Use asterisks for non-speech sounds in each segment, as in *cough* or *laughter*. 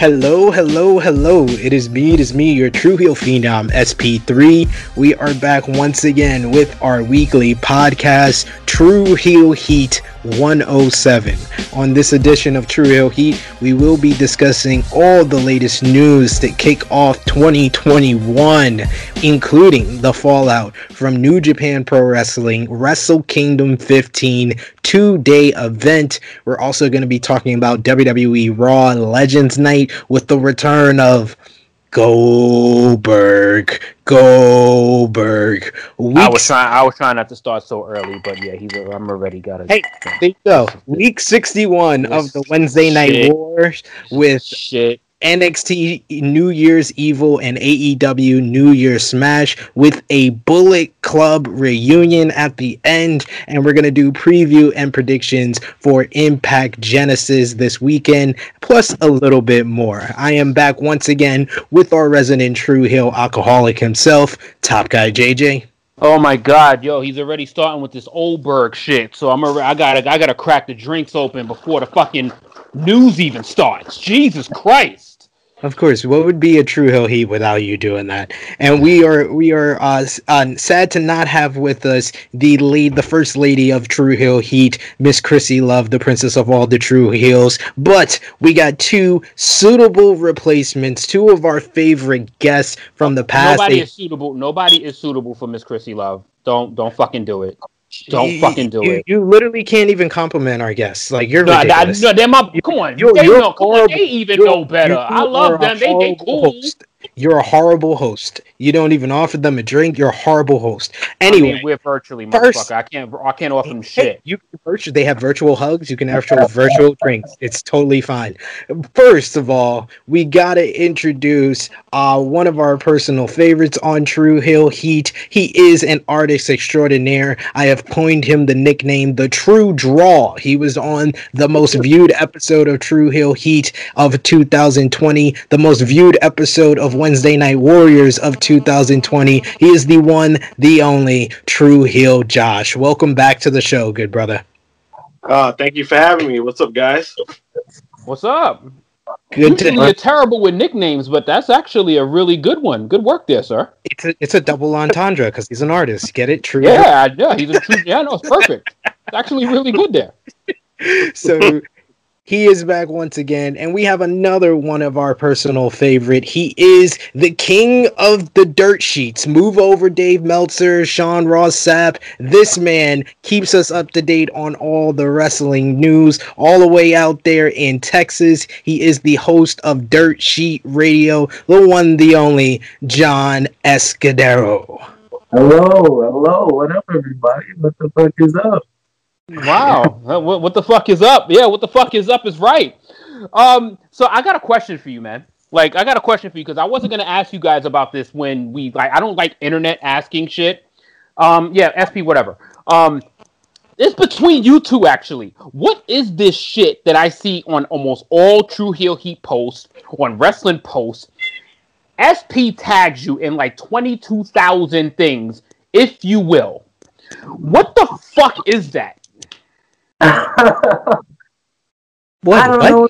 Hello, hello, hello. It is me, it is me, your Tru Heel Phenom SP3. We are back once again with our weekly podcast, Tru Heel Heat 107. On this edition of Tru Heel Heat, we will be discussing all the latest news that kick off 2021, including the fallout from New Japan Pro Wrestling, Wrestle Kingdom 15, two day event. We're also going to be talking about WWE Raw Legends Night with the return of Goldberg. Goldberg. Week I was trying. I was trying not to start so early, but yeah, he's. A, I'm already got it. Hey, there you go. Week 61 of the Wednesday Night Wars with shit. NXT New Year's Evil and AEW New Year's Smash with a Bullet Club reunion at the end. And we're going to do preview and predictions for Impact Genesis this weekend, plus a little bit more. I am back once again with our resident Tru Heel alcoholic himself, Top Guy JJ. Oh my God, yo, he's already starting with this Oldberg shit. So I'm a, I gotta I gotta crack the drinks open before the fucking news even starts. Jesus Christ. Of course, what would be a Tru Heel Heat without you doing that? And we are we are uh, uh, sad to not have with us the lead, the first lady of Tru Heel Heat, Miss Krssi Luv, the princess of all the Tru Heels. But we got two suitable replacements, two of our favorite guests from the past. Nobody is suitable. Nobody is suitable for Miss Krssi Luv. Don't don't fucking do it. Don't you, fucking do you, it. You literally can't even compliment our guests. Like you're no, ridiculous. No, they're my, come on. You're, they you're know, come on, they even know better. I love them. They they cool. Host. You're a horrible host. You don't even offer them a drink. You're a horrible host. Anyway, I mean, we're virtually first, I can't. I can't offer them shit. You virtual. They have virtual hugs. You can actual virtual drinks. It's totally fine. First of all, we gotta introduce uh, one of our personal favorites on Tru Heel Heat. He is an artist extraordinaire. I have coined him the nickname the Tru Draw. He was on the most viewed episode of Tru Heel Heat of 2020, the most viewed episode of Wednesday Night Warriors of 2020. He is the one, the only True Heel Josh. Welcome back to the show, good brother. Uh, thank you for having me. What's up, guys? What's up? Good Usually to you're terrible with nicknames, but that's actually a really good one. Good work there, sir. It's a it's a double entendre because he's an artist. Get it? True. Yeah, yeah, he's a true. yeah, no, it's perfect. It's actually really good there. *laughs* So he is back once again, and we have another one of our personal favorite. He is the king of the dirt sheets. Move over, Dave Meltzer, Sean Ross Sapp. This man keeps us up to date on all the wrestling news, all the way out there in Texas. He is the host of Dirt Sheet Radio, the one, the only, John Escudero. Hello, hello, what up, everybody? What the fuck is up? Wow. *laughs* what, what the fuck is up? Yeah, what the fuck is up is right. Um, so I got a question for you, man. Like, I got a question for you because I wasn't gonna ask you guys about this when we like. I don't like internet asking shit. Um, yeah, SP, whatever. Um, it's between you two actually. What is this shit that I see on almost all Tru Heel Heat posts, on wrestling posts? SP tags you in like twenty two thousand things, if you will. What the fuck is that? *laughs* what? I don't what? know.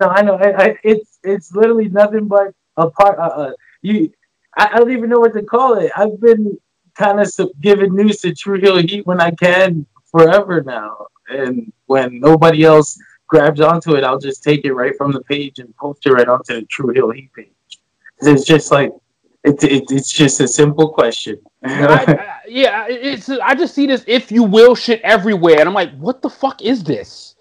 No, I know. I, I, it's it's literally nothing but a part. Uh, uh, you, I, I, don't even know what to call it. I've been kind of giving news to Tru Heel Heat when I can forever now, and when nobody else grabs onto it, I'll just take it right from the page and post it right onto the Tru Heel Heat page. It's just like it, it, it's just a simple question. I, *laughs* I, yeah, it's I just see this if you will shit everywhere, and I'm like, what the fuck is this?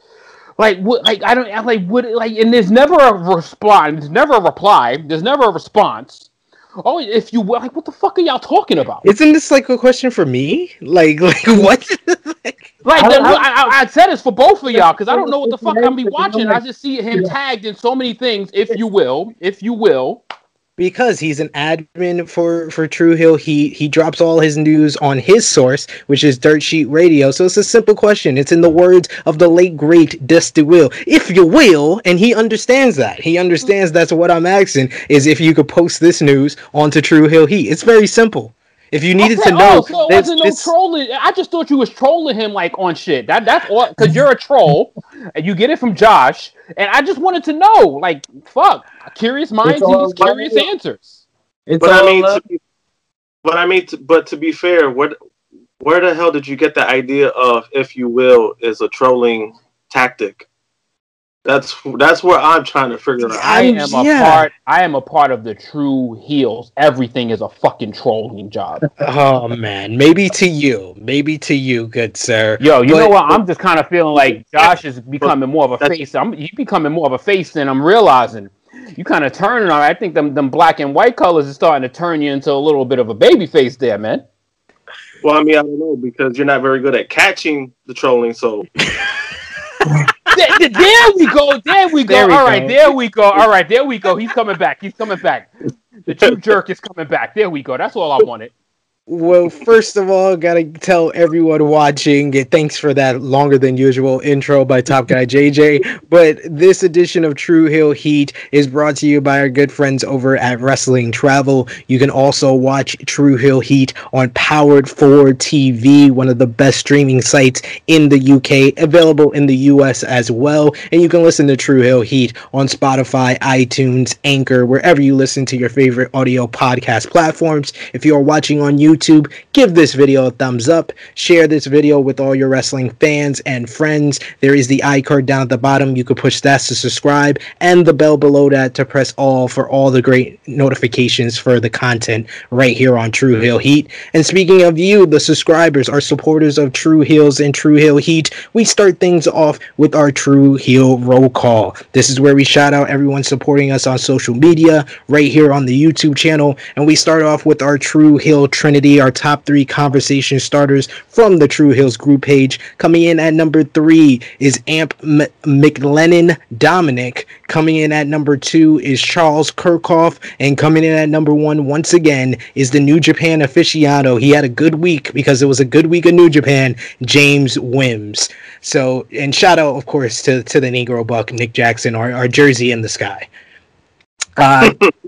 Like, what? Like, I don't I'm like what? Like, and there's never a response. There's never a reply. There's never a response. Oh, if you will, like, what the fuck are y'all talking about? Isn't this like a question for me? Like, *laughs* like what? like, like I, I, I, said it's for both of y'all because I don't know what the fuck I'm be watching. I just see him tagged in so many things. If you will, if you will because he's an admin for for Tru Heel. He he drops all his news on his source, which is Dirt Sheet Radio. So it's a simple question. It's in the words of the late great Dusty Will, if you will, and he understands that. He understands that's what I'm asking is if you could post this news onto Tru Heel Heat. It's very simple. If you needed okay, to know, oh, so it wasn't no trolling. I just thought you was trolling him like on shit. That that's all because you're a troll *laughs* and you get it from Josh. And I just wanted to know, like, fuck, curious minds need curious answers. It's but I mean, to be, but I mean, to, but to be fair, what where the hell did you get the idea of, if you will, is a trolling tactic? That's that's where I'm trying to figure out. I am a yeah. part. I am a part of the true heels. Everything is a fucking trolling job. oh man, maybe to you, maybe to you, good sir. Yo, you but, know what? I'm just kind of feeling like Josh is becoming more of a face. I'm he's becoming more of a face than I'm realizing. You kind of turning on. I think them them black and white colors is starting to turn you into a little bit of a baby face there, man. Well, I mean, I don't know because you're not very good at catching the trolling, so. *laughs* there, there, we go. There we go. There we All go. right, there we go. All right, there we go. He's coming back. He's coming back. The true jerk is coming back. There we go. That's all I wanted. Well, first of all, gotta tell everyone watching, thanks for that longer than usual intro by Top Guy JJ. But this edition of Tru Heel Heat is brought to you by our good friends over at Wrestling Travel. You can also watch Tru Heel Heat on Powered 4 TV, one of the best streaming sites in the UK, available in the US as well. And you can listen to Tru Heel Heat on Spotify, iTunes, Anchor, wherever you listen to your favorite audio podcast platforms. If you are watching on YouTube, YouTube, give this video a thumbs up. Share this video with all your wrestling fans and friends. There is the iCard down at the bottom. You can push that to subscribe and the bell below that to press all for all the great notifications for the content right here on Tru Heel Heat. And speaking of you, the subscribers, are supporters of Tru Heels and Tru Heel Heat, we start things off with our Tru Heel roll call. This is where we shout out everyone supporting us on social media, right here on the YouTube channel, and we start off with our Tru Heel Trinity our top three conversation starters from the Tru Heels group page. Coming in at number three is Amp M- McLennan Dominic. Coming in at number two is Charles Kirkhoff. And coming in at number one, once again, is the New Japan aficionado. He had a good week because it was a good week of New Japan, James Wims. So, and shout out, of course, to, to the Negro Buck, Nick Jackson, our, our jersey in the sky. Uh, *laughs*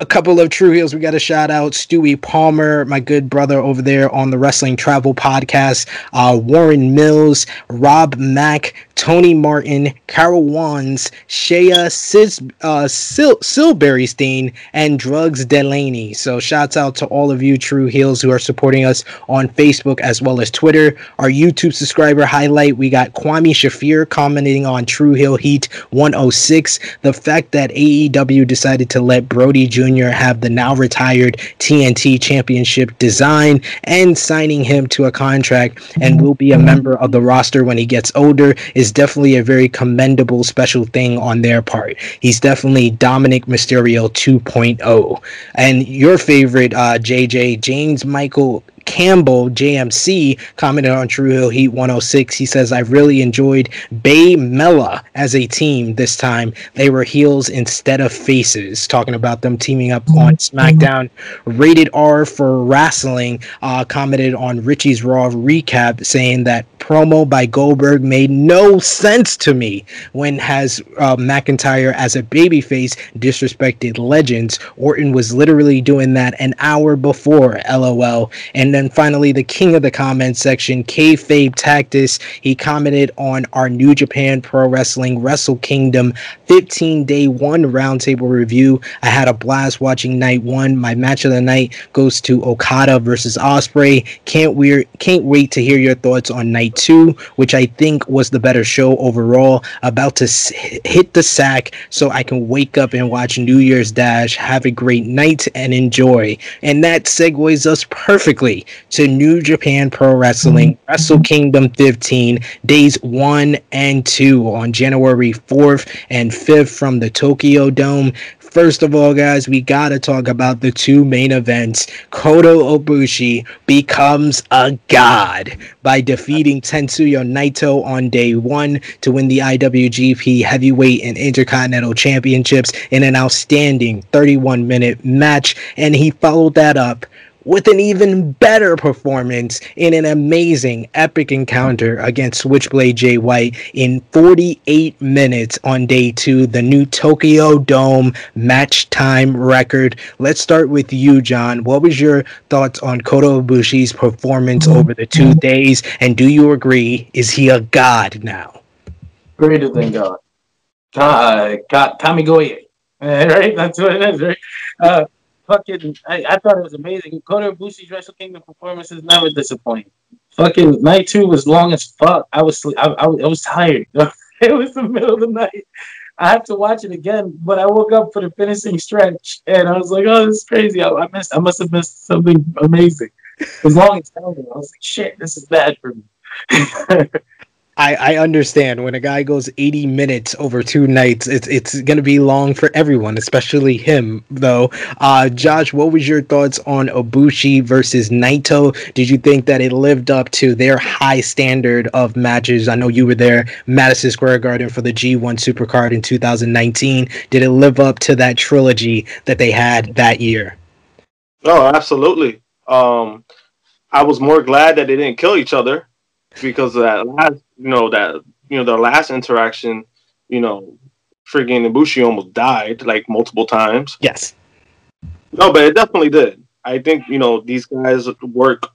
a couple of true heels. We got a shout out Stewie Palmer, my good brother over there on the Wrestling Travel Podcast. Uh, Warren Mills, Rob Mack, Tony Martin, Carol Wands, Shea Sis, uh, Sil- Silberrystein, and Drugs Delaney. So shouts out to all of you true heels who are supporting us on Facebook as well as Twitter. Our YouTube subscriber highlight, we got Kwame Shafir commenting on Tru Heel Heat 106. The fact that AEW decided to let Brodie. Jr. have the now retired TNT Championship design and signing him to a contract and will be a member of the roster when he gets older is definitely a very commendable special thing on their part. He's definitely Dominik Mysterio 2.0. And your favorite uh, JJ James Michael Campbell, JMC, commented on Tru Heel Heat 106. He says, I really enjoyed Bay Mella as a team this time. They were heels instead of faces, talking about them teaming up on SmackDown. Rated R for Wrestling uh, commented on Richie's Raw recap, saying that promo by Goldberg made no sense to me when has uh, McIntyre as a babyface disrespected legends. Orton was literally doing that an hour before, lol. And then finally, the king of the comment section, Kayfabe Tactus, he commented on our New Japan Pro Wrestling Wrestle Kingdom 15 day one roundtable review. I had a blast watching night one. My match of the night goes to Okada versus Ospreay. Can't we can't wait to hear your thoughts on night two, which I think was the better show overall. About to hit the sack so I can wake up and watch New Year's Dash. Have a great night and enjoy. And that segues us perfectly to New Japan Pro Wrestling mm-hmm. Wrestle mm-hmm. Kingdom 15, days one and two on January 4th and 5th from the Tokyo Dome. First of all, guys, we gotta talk about the two main events. Kota Ibushi becomes a god by defeating Tetsuya Naito on day one to win the IWGP Heavyweight and Intercontinental Championships in an outstanding 31 minute match. And he followed that up with an even better performance in an amazing epic encounter against Switchblade Jay White in 48 minutes on day two, the new Tokyo Dome match time record. Let's start with you, John. What was your thoughts on Kota Ibushi's performance over the two days? And do you agree? Is he a god now? Greater than God. Uh, God, Kamigoye. *laughs* Right? That's what it is, right? Uh, fucking, I, I thought it was amazing. Kota Ibushi's Wrestle Kingdom performances never disappoint. Fucking night two was long as fuck. I was I, I, I was tired. *laughs* it was the middle of the night. I have to watch it again, but I woke up for the finishing stretch and I was like, "Oh, this is crazy! I, I missed. I must have missed something amazing." As long as I was like, "Shit, this is bad for me." *laughs* I, I understand when a guy goes 80 minutes over two nights, it's it's gonna be long for everyone, especially him though. Uh, Josh, what was your thoughts on Ibushi versus Naito? Did you think that it lived up to their high standard of matches? I know you were there, Madison Square Garden for the G1 Supercard in 2019. Did it live up to that trilogy that they had that year? Oh, absolutely. Um, I was more glad that they didn't kill each other because of that last, you know, that you know, the last interaction, you know, freaking Ibushi almost died like multiple times. Yes. No, but it definitely did. I think you know these guys work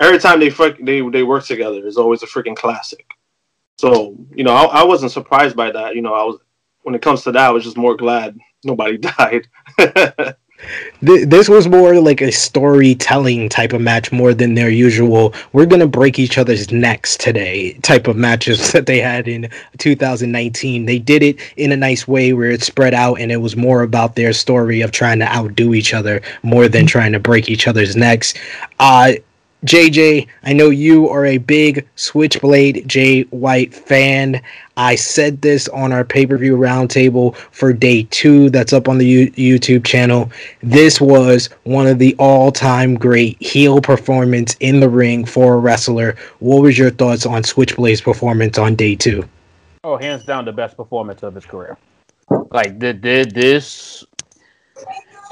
every time they they they work together is always a freaking classic. So you know, I, I wasn't surprised by that. You know, I was when it comes to that, I was just more glad nobody *laughs* died. *laughs* this was more like a storytelling type of match more than their usual we're gonna break each other's necks today type of matches *laughs* that they had in 2019 they did it in a nice way where it spread out and it was more about their story of trying to outdo each other more than trying to break each other's necks. Uh JJ, I know you are a big Switchblade Jay White fan. I said this on our pay per view roundtable for day two that's up on the U- YouTube channel. This was one of the all time great heel performance in the ring for a wrestler. What was your thoughts on Switchblade's performance on day two? Oh, hands down, the best performance of his career. Like, did, did this.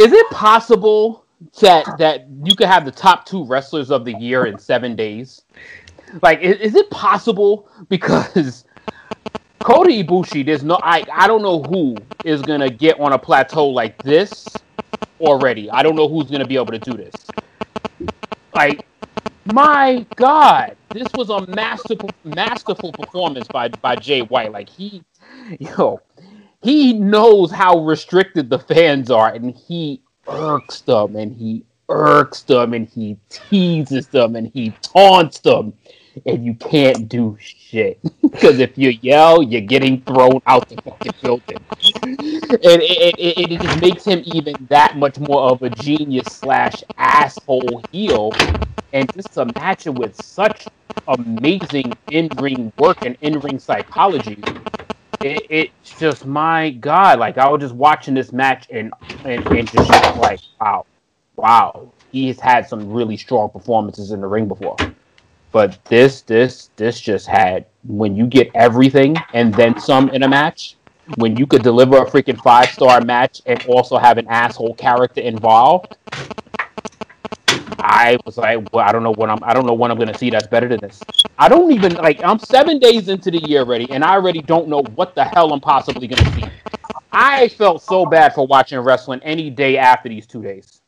Is it possible that that you could have the top two wrestlers of the year in seven days? Like, is, is it possible? Because Kota Ibushi, there's no, I, I don't know who is gonna get on a plateau like this already. I don't know who's gonna be able to do this. Like, my God, this was a masterful, masterful performance by by Jay White. Like he, yo, he knows how restricted the fans are, and he irks them and he irks them and he teases them and he taunts them. And you can't do shit. *laughs* Because if you yell you're getting thrown out the fucking building. And it, it, it, just makes him even that much more of a genius slash asshole heel. And just to match it with such amazing in-ring work and in-ring psychology it, it's just my god. Like I was just watching this match and and, and just like wow, wow. He's had some really strong performances in the ring before, but this this this just had when you get everything and then some in a match. When you could deliver a freaking five star match and also have an asshole character involved, I was like, well, I don't know what I'm. I don't know when I'm gonna see that's better than this. I don't even like. I'm seven days into the year already, and I already don't know what the hell I'm possibly gonna see. I felt so bad for watching wrestling any day after these two days.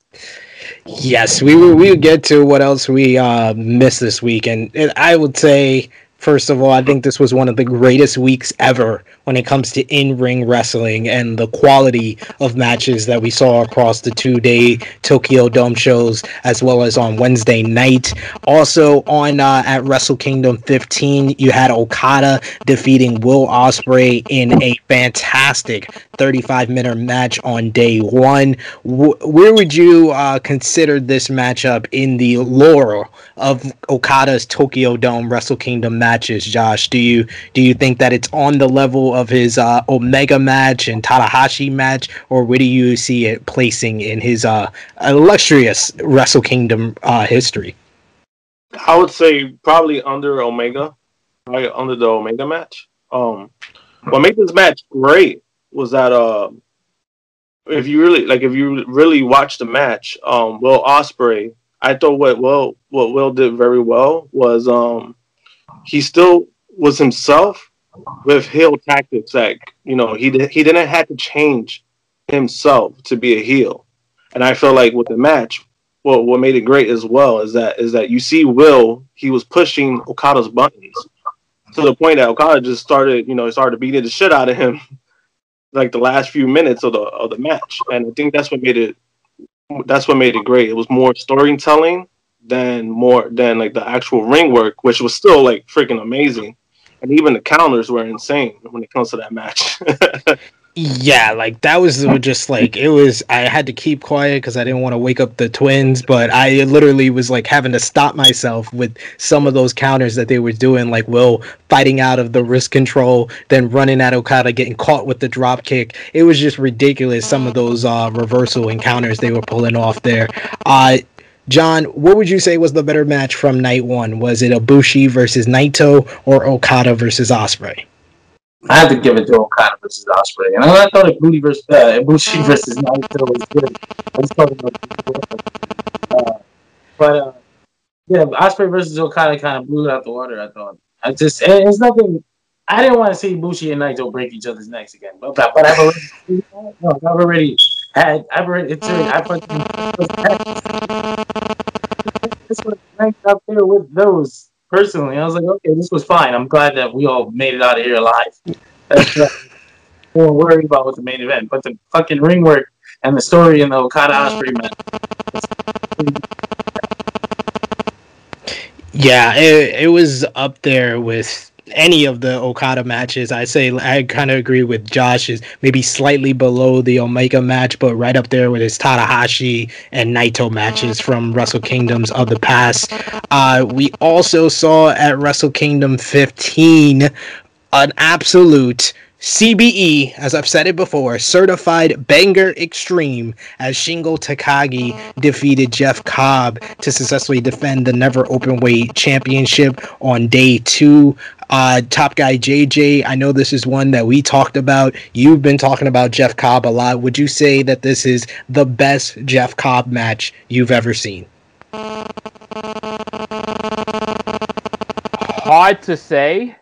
Yes, we will. We will get to what else we uh, missed this week, and, and I would say First of all, I think this was one of the greatest weeks ever when it comes to in ring wrestling and the quality of matches that we saw across the two day Tokyo Dome shows, as well as on Wednesday night. Also, on uh, at Wrestle Kingdom 15, you had Okada defeating Will Ospreay in a fantastic 35 minute match on day one. W- where would you uh, consider this matchup in the lore of Okada's Tokyo Dome Wrestle Kingdom matches, Josh? Do you do you think that it's on the level of his uh, Omega match and Tanahashi match, or where do you see it placing in his uh, illustrious Wrestle Kingdom uh, history? I would say probably under Omega, right under the Omega match. Um, what made this match great was that uh, if you really like, if you really watch the match, um, Will Ospreay, I thought what well what Will did very well was um he still was himself with heel tactics that you know he did, he didn't have to change himself to be a heel, and I feel like with the match, well, what made it great as well is that is that you see Will he was pushing Okada's buttons to the point that Okada just started you know started beating the shit out of him *laughs* like the last few minutes of the of the match, and I think that's what made it that's what made it great. It was more storytelling than more than like the actual ring work, which was still like freaking amazing. And even the counters were insane when it comes to that match. *laughs* yeah, like that was just like it was. I had to keep quiet because I didn't want to wake up the twins, but I literally was like having to stop myself with some of those counters that they were doing, like Will fighting out of the wrist control, then running at Okada, getting caught with the drop kick. It was just ridiculous. Some of those uh, reversal encounters they were pulling off there. Uh, John, what would you say was the better match from night one? Was it Ibushi versus Naito or Okada versus Ospreay? I have to give it to Okada versus Ospreay, and I thought Ibushi versus uh, Ibushi versus Naito was good. I was talking about, uh, but uh, yeah, Ospreay versus Okada kind of blew it out the water. I thought. I just it's nothing. I didn't want to see Ibushi and Naito break each other's necks again, but but, but I've already, no, I've already had I've already it's already, I put this was ranked up there with those personally. I was like, okay, this was fine. I'm glad that we all made it out of here alive. That's more worried about with the main event, but the fucking ring work and the story in the Okada uh-huh. Ospreay match. Yeah, it, it was up there with any of the Okada matches. I say I kind of agree with Josh. Is maybe slightly below the Omega match, but right up there with his Tanahashi and Naito matches from Wrestle Kingdoms of the past. Uh, we also saw at Wrestle Kingdom 15 an absolute CBE, as I've said it before, certified banger extreme as Shingo Takagi defeated Jeff Cobb to successfully defend the NEVER Openweight championship on day two. Uh, top guy JJ, I know this is one that we talked about. You've been talking about Jeff Cobb a lot. Would you say that this is the best Jeff Cobb match you've ever seen? Hard to say,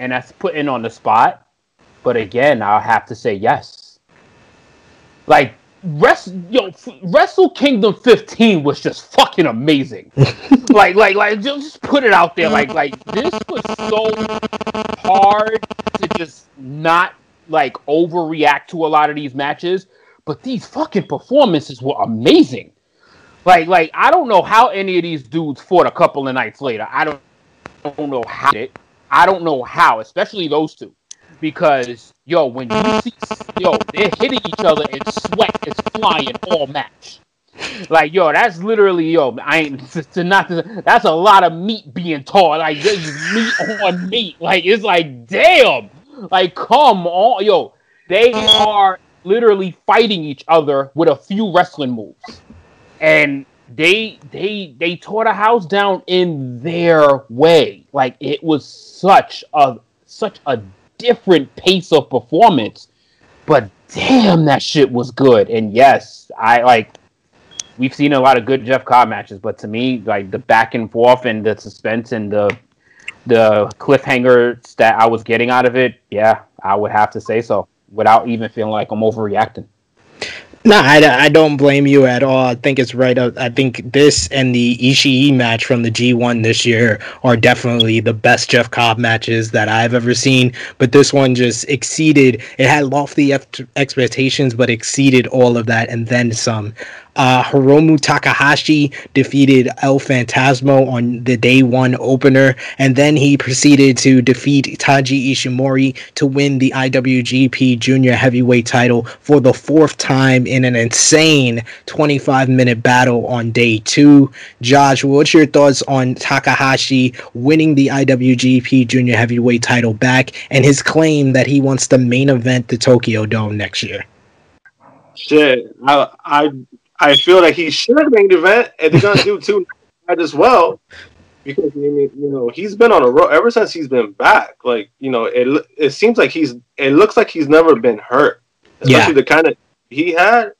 and that's putting on the spot but again, I'll have to say yes. Like Rest, yo, Wrestle Kingdom 15 was just fucking amazing. *laughs* like, like, like, just put it out there. Like, like this was so hard to just not like overreact to a lot of these matches, but these fucking performances were amazing. Like, like I don't know how any of these dudes fought a couple of nights later. I don't, I don't know how. It. I don't know how, especially those two because yo, when you see yo, they're hitting each other and sweat is flying all match. Like yo, that's literally yo. I ain't *laughs* to, to not to, that's a lot of meat being torn. Like there's meat on meat. Like it's like damn. Like come on, yo. They are literally fighting each other with a few wrestling moves, and they they they tore the house down in their way. Like it was such a such a different pace of performance. But damn, that shit was good. And yes, I like. We've seen a lot of good Jeff Cobb matches, but to me, like the back and forth and the suspense and the the cliffhangers that I was getting out of it, yeah, I would have to say so without even feeling like I'm overreacting. No, I, I don't blame you at all. I think it's right. I think this and the Ishii match from the G1 this year are definitely the best Jeff Cobb matches that I've ever seen. But this one just exceeded, it had lofty expectations, but exceeded all of that and then some. Uh, Hiromu Takahashi defeated El Phantasmo on the day one opener, and then he proceeded to defeat Taiji Ishimori to win the IWGP Junior Heavyweight title for the fourth time in an insane 25 minute battle on day two. Josh, what's your thoughts on Takahashi winning the IWGP Junior Heavyweight title back and his claim that he wants to main event the Tokyo Dome next year? Shit, I, I I feel like he should main event, and they're gonna do two *laughs* as well because you know he's been on a road ever since he's been back. Like you know, it it seems like he's it looks like he's never been hurt, especially yeah. the kind of he had.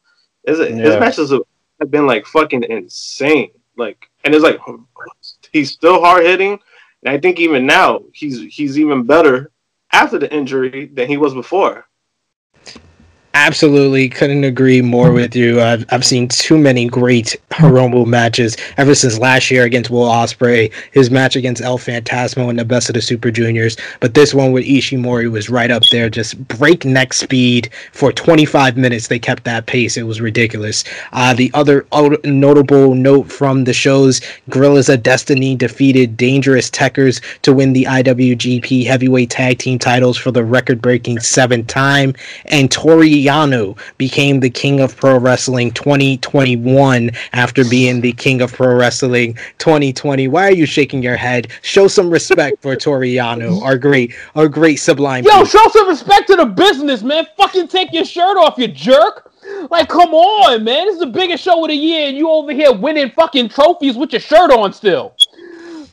His, yeah. his matches have been like fucking insane. Like, and it's like he's still hard hitting, and I think even now he's he's even better after the injury than he was before. Absolutely, couldn't agree more with you. I've, I've seen too many great Hiromu matches ever since last year against Will Ospreay, his match against El Phantasmo in the Best of the Super Juniors. But this one with Ishimori was right up there, just breakneck speed for 25 minutes. They kept that pace; it was ridiculous. Uh, the other notable note from the shows: Guerrillas of Destiny defeated Dangerous Tekkers to win the IWGP Heavyweight Tag Team titles for the record-breaking seventh time, and Toru Yano became the King of Pro Wrestling 2021 after being the King of Pro Wrestling 2020. Why are you shaking your head? Show some respect for Toru Yano, our great, our great sublime. Yo, show some respect to the business, man. Fucking take your shirt off, you jerk. Like, come on, man. This is the biggest show of the year, and you over here winning fucking trophies with your shirt on still.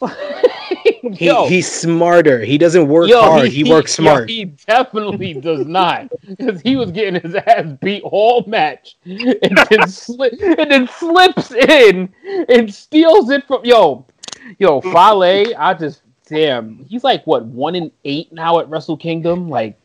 *laughs* he, he's smarter. He doesn't work yo, hard. He, he works smart. Yo, he definitely does not, because he was getting his ass beat all match, and then sli- and then slips in and steals it from yo, yo Fale. I just damn. He's like what one in eight now at Wrestle Kingdom. Like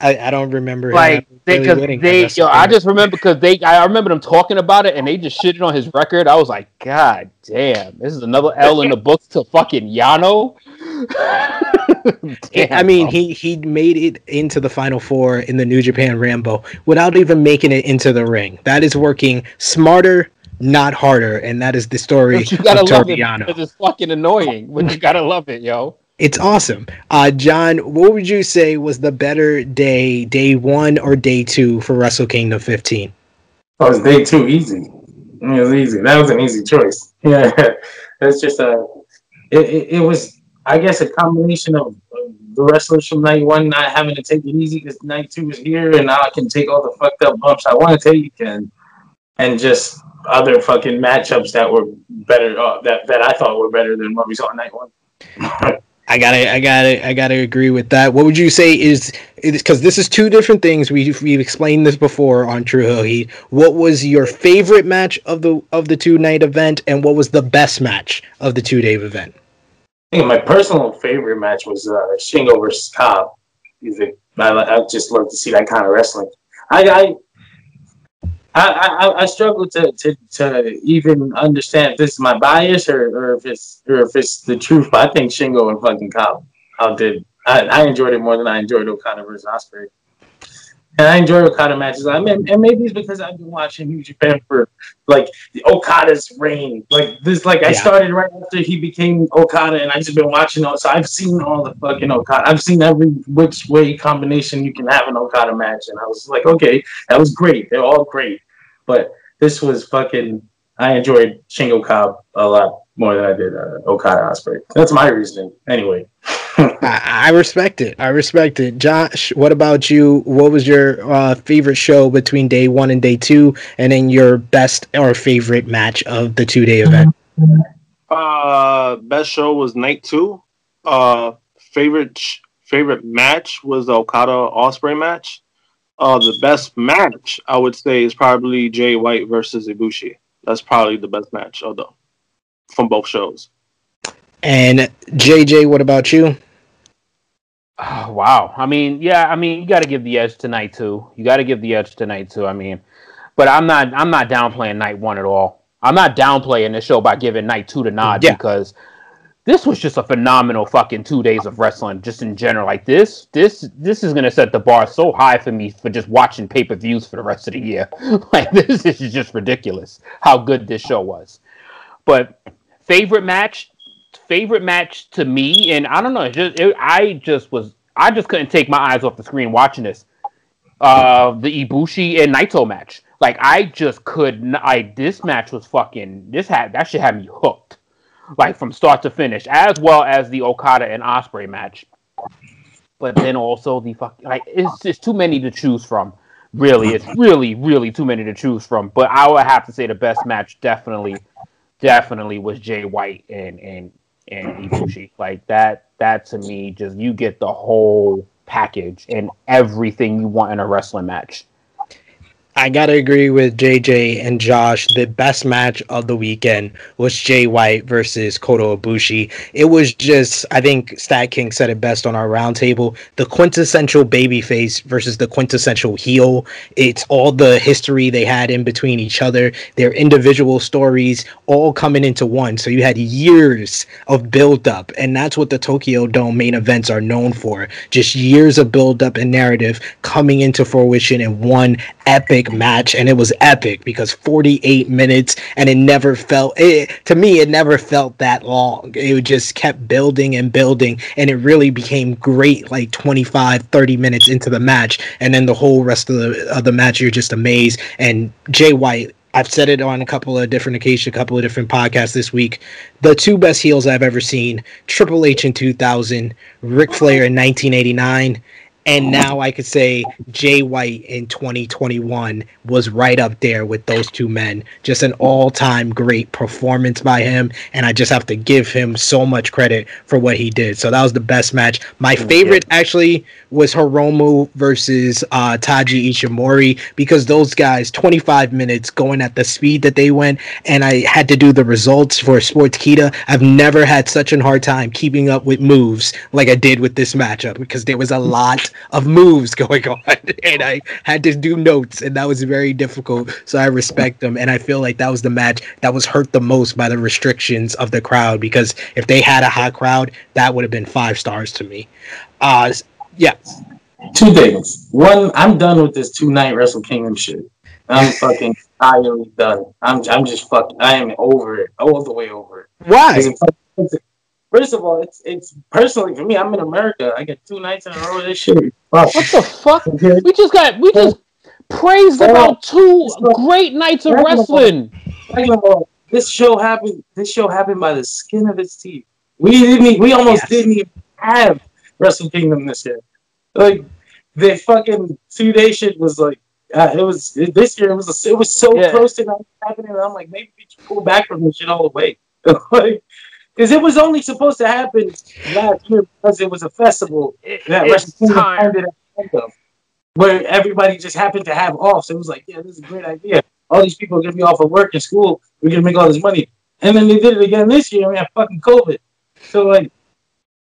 I, I don't remember. Like they, really they, yo, I just remember because they, I remember them talking about it, and they just shitted on his record. I was like, God damn, this is another L in the books to fucking Yano. *laughs* damn, I mean, bro. he he made it into the final four in the New Japan Rambo without even making it into the ring. That is working smarter, not harder, and that is the story but you gotta of love. It, it's fucking annoying, but you gotta love it, yo. It's awesome. Uh, John, what would you say was the better day, day one or day two for Wrestle Kingdom 15? Oh, day two, easy. It was easy. That was an easy choice. *laughs* Yeah, it's just a. It, it, it, was, I guess, a combination of the wrestlers from night one not having to take it easy because night two is here, and now I can take all the fucked up bumps I want to take, and and just other fucking matchups that were better uh, that that I thought were better than what we saw on night one. *laughs* I gotta, I gotta, I gotta agree with that. What would you say is because this is two different things. We've we've explained this before on Tru Heel Heat. What was your favorite match of the of the two night event, and what was the best match of the two day event? I think my personal favorite match was uh, Shingo versus Cobb. I, I just love to see that kind of wrestling. I, I I, I, I struggle to, to, to even understand if this is my bias or, or if it's or if it's the truth. But I think Shingo and fucking Cobb outdid. I, I enjoyed it more than I enjoyed Okada versus Ospreay. And I enjoy Okada matches. I mean, and maybe it's because I've been watching New Japan for like Okada's reign. Like this, like I started right after he became Okada, and I just been watching all. So I've seen all the fucking Okada. I've seen every which way combination you can have an Okada match, and I was like, okay, that was great. They're all great. But this was fucking. I enjoyed Shingo Cobb a lot more than I did uh, Okada Ospreay. That's my reasoning. Anyway. *laughs* I, I, respect it. I respect it. Josh, what about you? What was your uh, favorite show between day one and day two, and then your best or favorite match of the two day event? Uh, best show was night two. Uh, favorite favorite match was the Okada Ospreay match. Uh, the best match I would say is probably Jay White versus Ibushi. That's probably the best match, although from both shows. And JJ, what about you? Oh, *sighs* wow. I mean, yeah. I mean, you got to give the edge tonight too. You got to give the edge tonight too. I mean, but I'm not. I'm not downplaying night one at all. I'm not downplaying the show by giving night two to nod yeah. because this was just a phenomenal fucking two days of wrestling, just in general. Like this, this, this is gonna set the bar so high for me for just watching pay per views for the rest of the year. *laughs* like this this is just ridiculous how good this show was. But favorite match, favorite match to me, and I don't know, just it, I just was, I just couldn't take my eyes off the screen watching this. Uh, the Ibushi and Naito match. Like I just could not. Like this match was fucking. This had that should have me hooked like from start to finish, as well as the Okada and Ospreay match. But then also the fuck, like it's just too many to choose from. Really, it's really, really too many to choose from. But I would have to say the best match definitely, definitely was Jay White and and and Ibushi. Like that, that to me, just you get the whole package and everything you want in a wrestling match. I gotta agree with JJ and Josh. The best match of the weekend was Jay White versus Kota Ibushi. It was just, I think Stat King said it best on our roundtable: the quintessential babyface versus the quintessential heel. It's all the history they had in between each other, their individual stories, all coming into one. So you had years of build up, and that's what the Tokyo Dome main events are known for: just years of build up and narrative coming into fruition in one epic match and it was epic because 48 minutes and it never felt it, to me it never felt that long it just kept building and building and it really became great like 25 30 minutes into the match and then the whole rest of the of the match you're just amazed and Jay White I've said it on a couple of different occasions, a couple of different podcasts this week. The two best heels I've ever seen: Triple H in 2000, Ric Flair in 1989, and now I could say Jay White in 2021 was right up there with those two men. Just an all time great performance by him. And I just have to give him so much credit for what he did. So that was the best match. My favorite actually was Hiromu versus uh, Taiji Ishimori because those guys, 25 minutes going at the speed that they went. And I had to do the results for Sportskeeda. I've never had such a hard time keeping up with moves like I did with this matchup because there was a lot of moves *laughs* going on, and I had to do notes, and that was very difficult. So I respect them, and I feel like that was the match that was hurt the most by the restrictions of the crowd because if they had a hot crowd, that would have been five stars to me. Uh, yeah. Two things. One, I'm done with this two night Wrestle Kingdom shit. I'm *laughs* fucking entirely done. I'm I'm just fucked. I am over it, all the way over it. Why? First of all, it's it's personally for me. I'm in America. I get two nights in a row. This shit. Fuck. What the fuck? we just got we just praised about two great nights of wrestling. This show happened. This show happened by the skin of its teeth. We didn't. We almost yes. didn't even have Wrestle Kingdom this year. Like the fucking two day shit was like. Uh, it was this year. It was a, it was so yeah. close to not happening. I'm like, maybe we should pull back from this shit all the way. *laughs* like, because it was only supposed to happen last year because it was a festival it, that Wrestling ended up where everybody just happened to have off. So it was like, yeah, this is a great idea. All these people are gonna be off of work and school. We're gonna make all this money, and then they did it again this year. And we have fucking COVID. So like,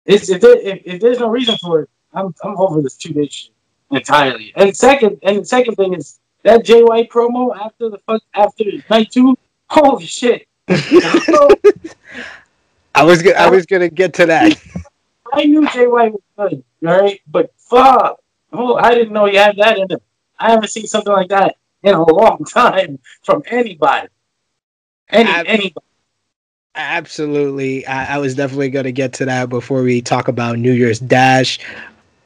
it's if, there, if, if there's no reason for it, I'm I'm over this two day shit entirely. And second, and the second thing is that Jay White promo after the fuck after night two. Holy shit! *laughs* I was gonna, I was gonna get to that. *laughs* I knew Jay White was good, right? But fuck, oh, I didn't know he had that in him. I haven't seen something like that in a long time from anybody. Any anybody. Absolutely, I, I was definitely gonna get to that before we talk about New Year's Dash.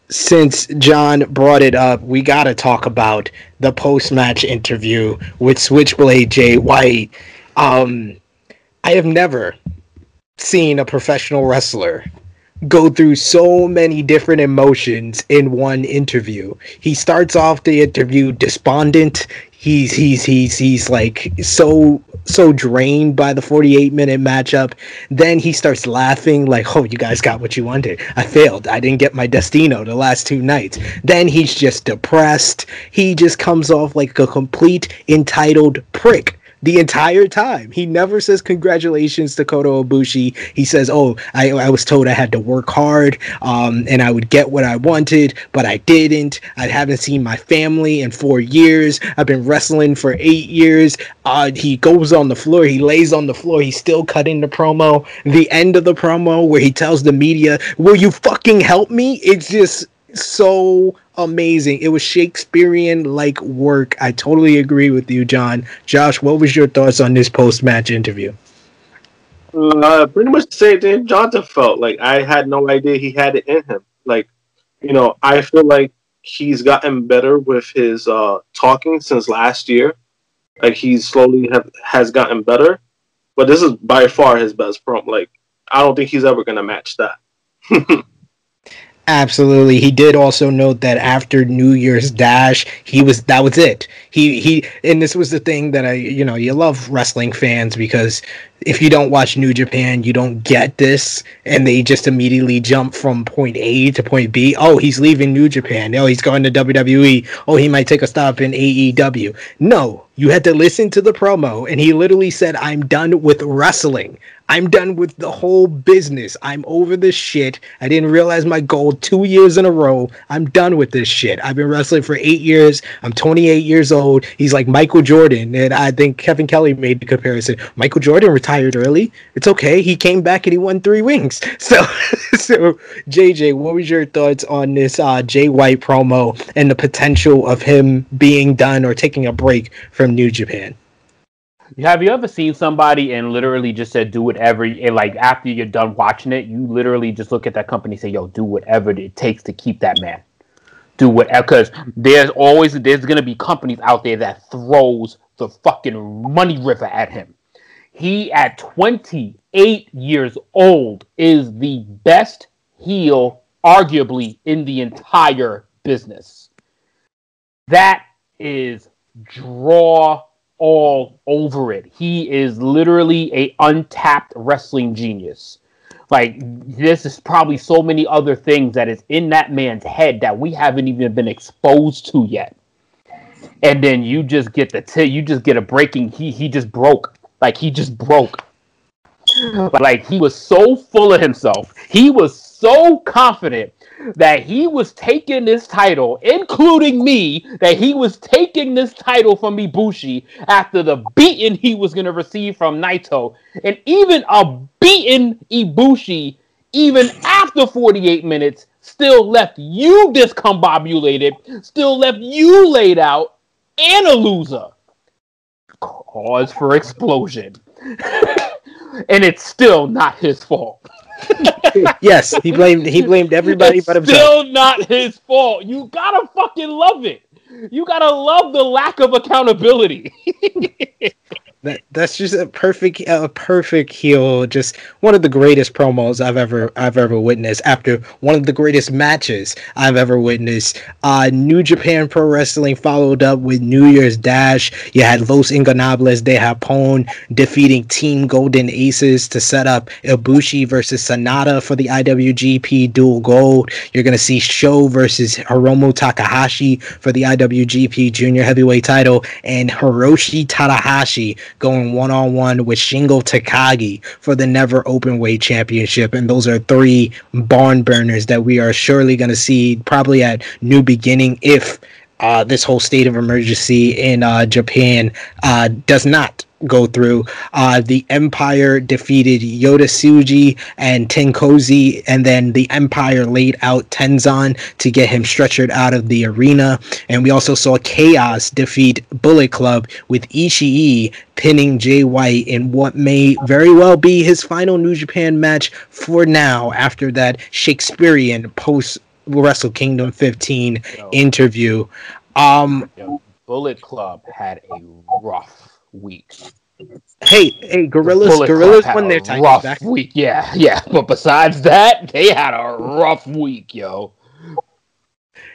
Since John brought it up, we gotta talk about the post-match interview with Switchblade Jay White. Um, I have never seen a professional wrestler go through so many different emotions in one interview. He starts off the interview despondent. He's he's he's he's like so so drained by the 48 minute matchup. Then he starts laughing like, "Oh, you guys got what you wanted. I failed. I didn't get my destino the last two nights." Then he's just depressed. He just comes off like a complete entitled prick the entire time. He never says congratulations to Kota Ibushi. He says, "Oh, I, I was told I had to work hard, um, and I would get what I wanted, but I didn't. I haven't seen my family in four years. I've been wrestling for eight years." Uh, he goes on the floor. He lays on the floor. He's still cutting the promo. The end of the promo where he tells the media, "Will you fucking help me?" It's just so amazing. It was Shakespearean like work. I totally agree with you, John. Josh, what was your thoughts on this post match interview? Uh, pretty much the same thing Jonathan felt. Like I had no idea he had it in him. Like, you know, I feel like he's gotten better with his uh, talking since last year. Like he slowly have, has gotten better, but this is by far his best promo. Like I don't think he's ever gonna match that. *laughs* Absolutely. He did also note that after New Year's Dash, he was that was it. He he and this was the thing that I you know, you love wrestling fans because if you don't watch New Japan, you don't get this and they just immediately jump from point A to point B. Oh, he's leaving New Japan. Oh, he's going to WWE. Oh, he might take a stop in AEW. No, you had to listen to the promo and he literally said, "I'm done with wrestling. I'm done with the whole business. I'm over this shit. I didn't realize my goal two years in a row. I'm done with this shit. I've been wrestling for eight years. I'm 28 years old. He's like Michael Jordan. And I think Kevin Kelly made the comparison. Michael Jordan retired early. It's okay. He came back and he won three rings. *laughs* So, so JJ, what was your thoughts on this uh, Jay White promo and the potential of him being done or taking a break from New Japan? Have you ever seen somebody and literally just said do whatever and like after you're done watching it, you literally just look at that company and say, "Yo, do whatever it takes to keep that man." Do whatever because there's always there's gonna be companies out there that throws the fucking money river at him. He at 28 years old is the best heel arguably in the entire business. That is draw all over it. He is literally a untapped wrestling genius. Like this is probably so many other things that is in that man's head that we haven't even been exposed to yet. And then you just get the t- you just get a breaking he he just broke. Like he just broke. Like he was so full of himself. He was so confident that he was taking this title, including me, that he was taking this title from Ibushi after the beating he was going to receive from Naito. And even a beaten Ibushi, even after 48 minutes, still left you discombobulated, still left you laid out, and a loser. Cause for explosion. *laughs* and it's still not his fault. *laughs* yes, he blamed he blamed everybody it's but himself. Still not his fault. You gotta fucking love it. You gotta love the lack of accountability. *laughs* That that's just a perfect a perfect heel. Just one of the greatest promos I've ever I've ever witnessed. After one of the greatest matches I've ever witnessed. Uh, New Japan Pro Wrestling followed up with New Year's Dash. You had Los Ingobernables de Japón defeating Team Golden Aces to set up Ibushi versus Sanada for the IWGP Dual Gold. You're gonna see SHO versus Hiromu Takahashi for the IWGP Junior Heavyweight Title, and Hiroshi Tanahashi going one on one with Shingo Takagi for the NEVER Openweight Championship. And those are three barn burners that we are surely going to see probably at New Beginning if uh, this whole state of emergency in uh, Japan uh, does not go through. Uh, the Empire defeated Yota Tsuji and TenCozy, and then the Empire laid out Tenzan to get him stretchered out of the arena. And we also saw Chaos defeat Bullet Club with Ishii pinning Jay White in what may very well be his final New Japan match for now after that Shakespearean post Wrestle Kingdom 15 Yo. interview. Um, Bullet Club had a rough week. Hey, hey, Guerrillas, Guerrillas won their title rough back. week. Yeah, yeah. But besides that, they had a rough week, yo.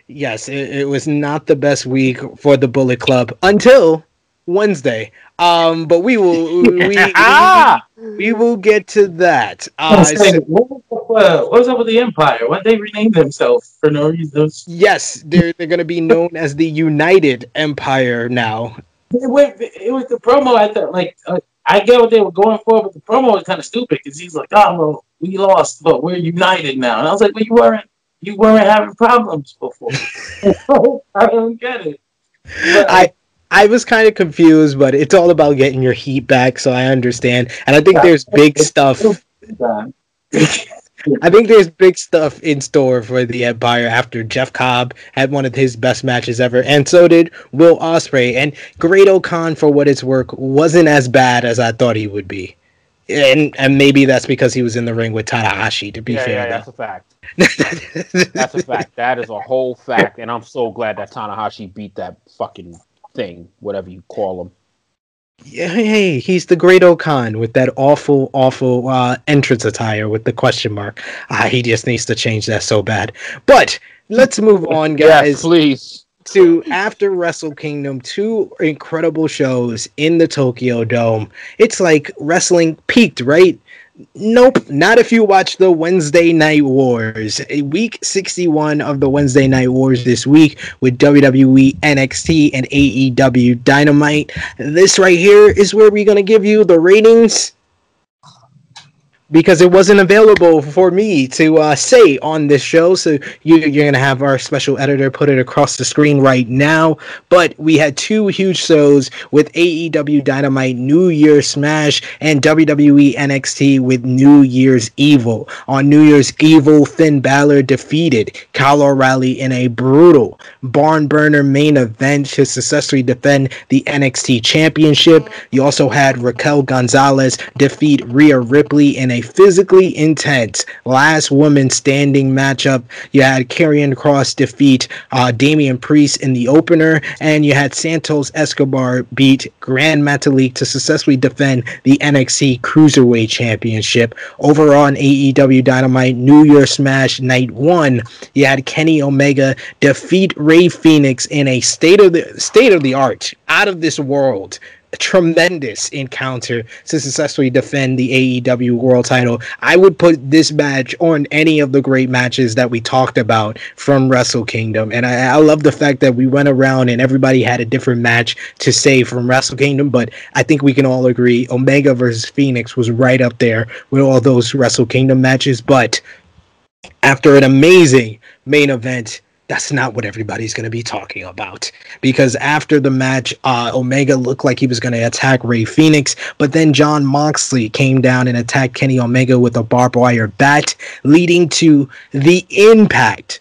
Yes, it, it was not the best week for the Bullet Club until Wednesday. Um, but we will we, we, we, *laughs* will get to that. Uh, so, what, was up with the Empire? Why they rename themselves for no reason? Yes, they're they're going to be known as the United Empire now. It, went, it was the promo. I thought, like, uh, I get what they were going for, but the promo was kind of stupid because he's like, "Oh, well, we lost, but we're united now." And I was like, "Well, you weren't, you weren't having problems before." *laughs* *laughs* I don't get it. But, I. I was kind of confused, but it's all about getting your heat back, so I understand. And I think there's big stuff. *laughs* I think there's big stuff in store for the Empire after Jeff Cobb had one of his best matches ever, and so did Will Ospreay. And Great-O-Khan, for what it's worth, wasn't as bad as I thought he would be. And and maybe that's because he was in the ring with Tanahashi. To be yeah, fair, yeah, that's a fact. *laughs* that's a fact. That is a whole fact, and I'm so glad that Tanahashi beat that fucking thing, whatever you call him. Hey, he's the great O-Khan with that awful, awful uh, entrance attire with the question mark. Ah, he just needs to change that so bad. But let's move *laughs* on, guys. yes, please. To after Wrestle Kingdom, two incredible shows in the Tokyo Dome. It's like wrestling peaked, right? Nope, not if you watch the Wednesday Night Wars. Week 61 of the Wednesday Night Wars this week with WWE, NXT, and AEW Dynamite. This right here is where we're going to give you the ratings because it wasn't available for me to uh, say on this show. So you, are going to have our special editor put it across the screen right now. But we had two huge shows with AEW Dynamite New Year Smash and WWE NXT with New Year's Evil. On New Year's Evil, Finn Balor defeated Kyle O'Reilly in a brutal barn burner main event to successfully defend the NXT Championship. You also had Raquel Gonzalez defeat Rhea Ripley in a physically intense last woman standing matchup. You had Karrion Kross defeat uh, Damian Priest in the opener, and you had Santos Escobar beat Gran Metalik to successfully defend the NXT Cruiserweight Championship. Over on AEW Dynamite New Year Smash Night 1, you had Kenny Omega defeat Rey Fenix in a state of the state of the art, out of this world tremendous encounter to successfully defend the AEW world title. I would put this match on any of the great matches that we talked about from Wrestle Kingdom. And I, I love the fact that we went around and everybody had a different match to say from Wrestle Kingdom, but I think we can all agree Omega versus Fenix was right up there with all those Wrestle Kingdom matches. But after an amazing main event, that's not what everybody's going to be talking about. Because after the match, uh, Omega looked like he was going to attack Rey Fenix but then john Moxley came down and attacked Kenny Omega with a barbed wire bat, leading to the impact.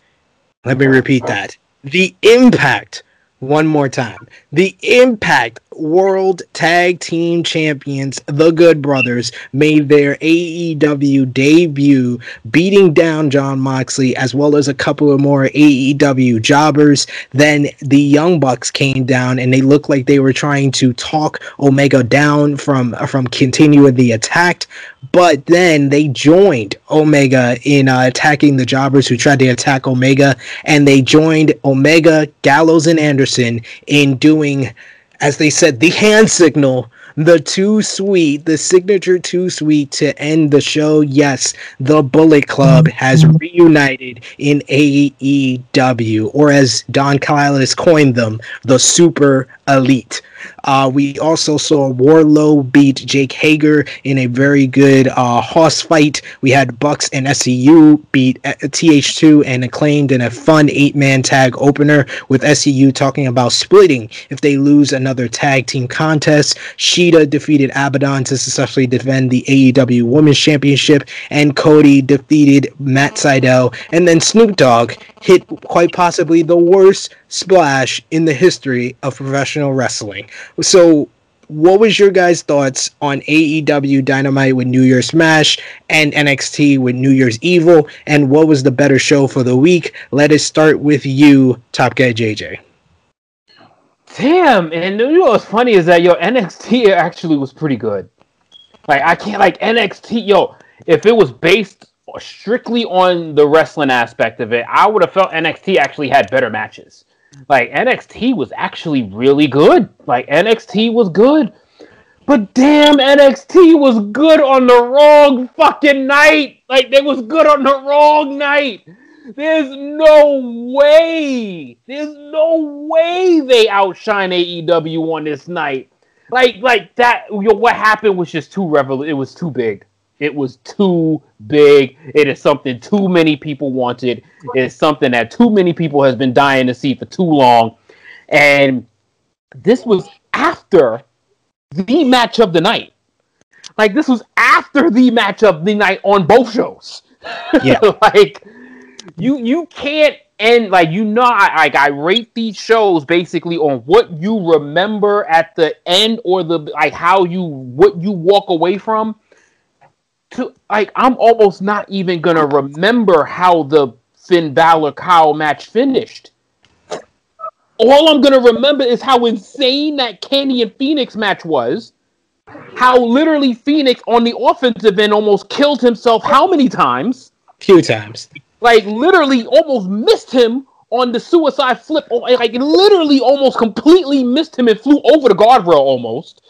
Let me repeat that. The impact one more time. The Impact World Tag Team Champions, the Good Brothers, made their AEW debut, beating down John Moxley as well as a couple of more AEW jobbers. Then the Young Bucks came down and they looked like they were trying to talk Omega down from from continuing the attack, but then they joined Omega in uh, attacking the jobbers who tried to attack Omega, and they joined Omega, Gallows, and Anderson in doing, as they said, the hand signal the too sweet, the signature too sweet to end the show. Yes, the Bullet Club has mm-hmm. reunited in AEW, or as Don Callis coined them, the Super Elite. Uh, we also saw Wardlow beat Jake Hager in a very good uh, horse fight. We had Bucks and SCU beat uh, TH2 and acclaimed in a fun eight man tag opener with SCU talking about splitting if they lose another tag team contest. Shida defeated Abaddon to successfully defend the AEW Women's Championship, and Cody defeated Matt Sydal. And then Snoop Dogg hit quite possibly the worst splash in the history of professional wrestling. So, what was your guys' thoughts on AEW Dynamite with New Year's Smash and NXT with New Year's Evil? And what was the better show for the week? Let us start with you, Top Guy JJ. Damn, and you know what's funny is that yo NXT actually was pretty good. Like I can't like NXT, yo. If it was based strictly on the wrestling aspect of it, I would have felt NXT actually had better matches. Like NXT was actually really good. Like NXT was good. But damn, NXT was good on the wrong fucking night. Like they was good on the wrong night. There's no way. There's no way they outshine AEW on this night. Like like that. Know, what happened was just too revel. It was too big. It was too big. It is something too many people wanted. It is something that too many people has been dying to see for too long. And this was after the match of the night. Like this was after the match of the night on both shows. *laughs* Yeah. like you you can't end like you know I like I rate these shows basically on what you remember at the end or the like how you what you walk away from to like I'm almost not even gonna remember how the Finn Balor Kyle match finished. all I'm gonna remember is how insane that Kenny and Fenix match was. How literally Fenix on the offensive end almost killed himself how many times? Few times. Like literally almost missed him on the suicide flip. Like literally almost completely missed him and flew over the guardrail almost.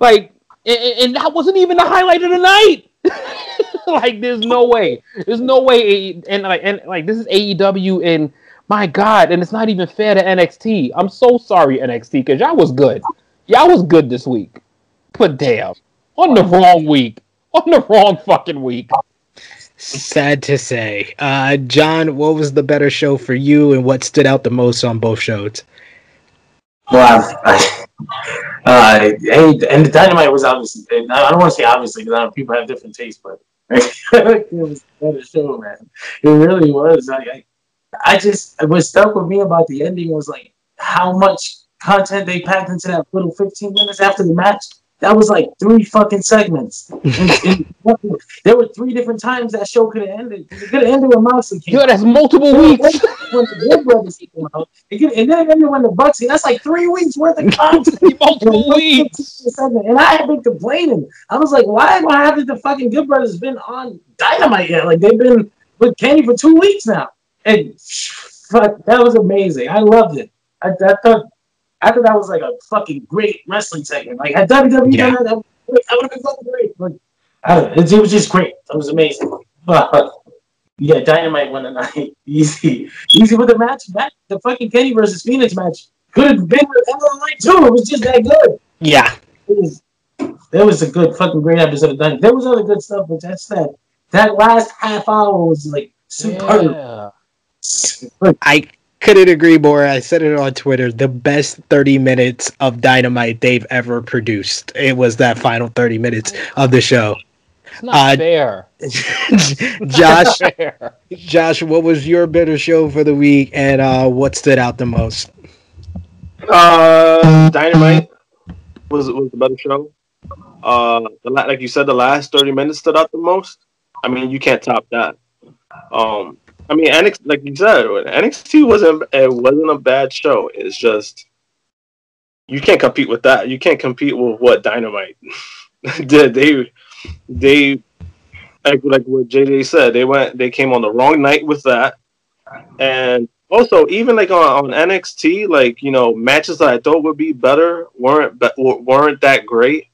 Like and, and that wasn't even the highlight of the night. *laughs* like there's no way. There's no way and like and like this is AEW and my God, and it's not even fair to NXT. I'm so sorry, NXT, because y'all was good. Y'all was good this week. But damn, on the wrong week. On the wrong fucking week. Sad to say. Uh, John, what was the better show for you and what stood out the most on both shows? Well, I, uh, and the Dynamite was obviously, I don't want to say obviously because people have different tastes, but *laughs* it was a show, man. It really was. I I just what stuck with me about the ending was like how much content they packed into that little 15 minutes after the match. That was like three fucking segments. *laughs* and, and there were three different times that show could have ended. It could have ended when Moxley came. Yo, that's multiple weeks. When the Good Brothers came out, it and then it ended when the Bucks. That's like three weeks worth of *laughs* content. multiple weeks. And I had been complaining. I was like, why, why haven't the fucking Good Brothers been on Dynamite yet? Like they've been with Kenny for two weeks now. And fuck, that was amazing. I loved it. I, I thought I thought that was like a fucking great wrestling segment. Like had WWE yeah. done that, that would have been fucking great. Like, it, it, was just great. It was amazing. But yeah, Dynamite won the night. *laughs* Easy, easy with the match. That the fucking Kenny versus Fenix match could have been with night too. It was just that good. Yeah, it was. That was a good fucking great episode of Dynamite. There was other good stuff, but that's that. That last half hour was like superb. Yeah. I couldn't agree more. I said it on Twitter. The best 30 minutes of Dynamite they've ever produced. It was that final 30 minutes of the show. It's not uh, fair. *laughs* Josh, fair. Josh, what was your better show for the week, and uh, what stood out the most? Uh, Dynamite was was the better show. Uh, the, like you said, the last 30 minutes stood out the most. I mean, you can't top that. Um, I mean, NXT, like you said, NXT wasn't it wasn't a bad show. It's just you can't compete with that. You can't compete with what Dynamite *laughs* did. They they like like what JJ said. They went they came on the wrong night with that, and also even like on, on NXT, like you know matches that I thought would be better weren't weren't that great.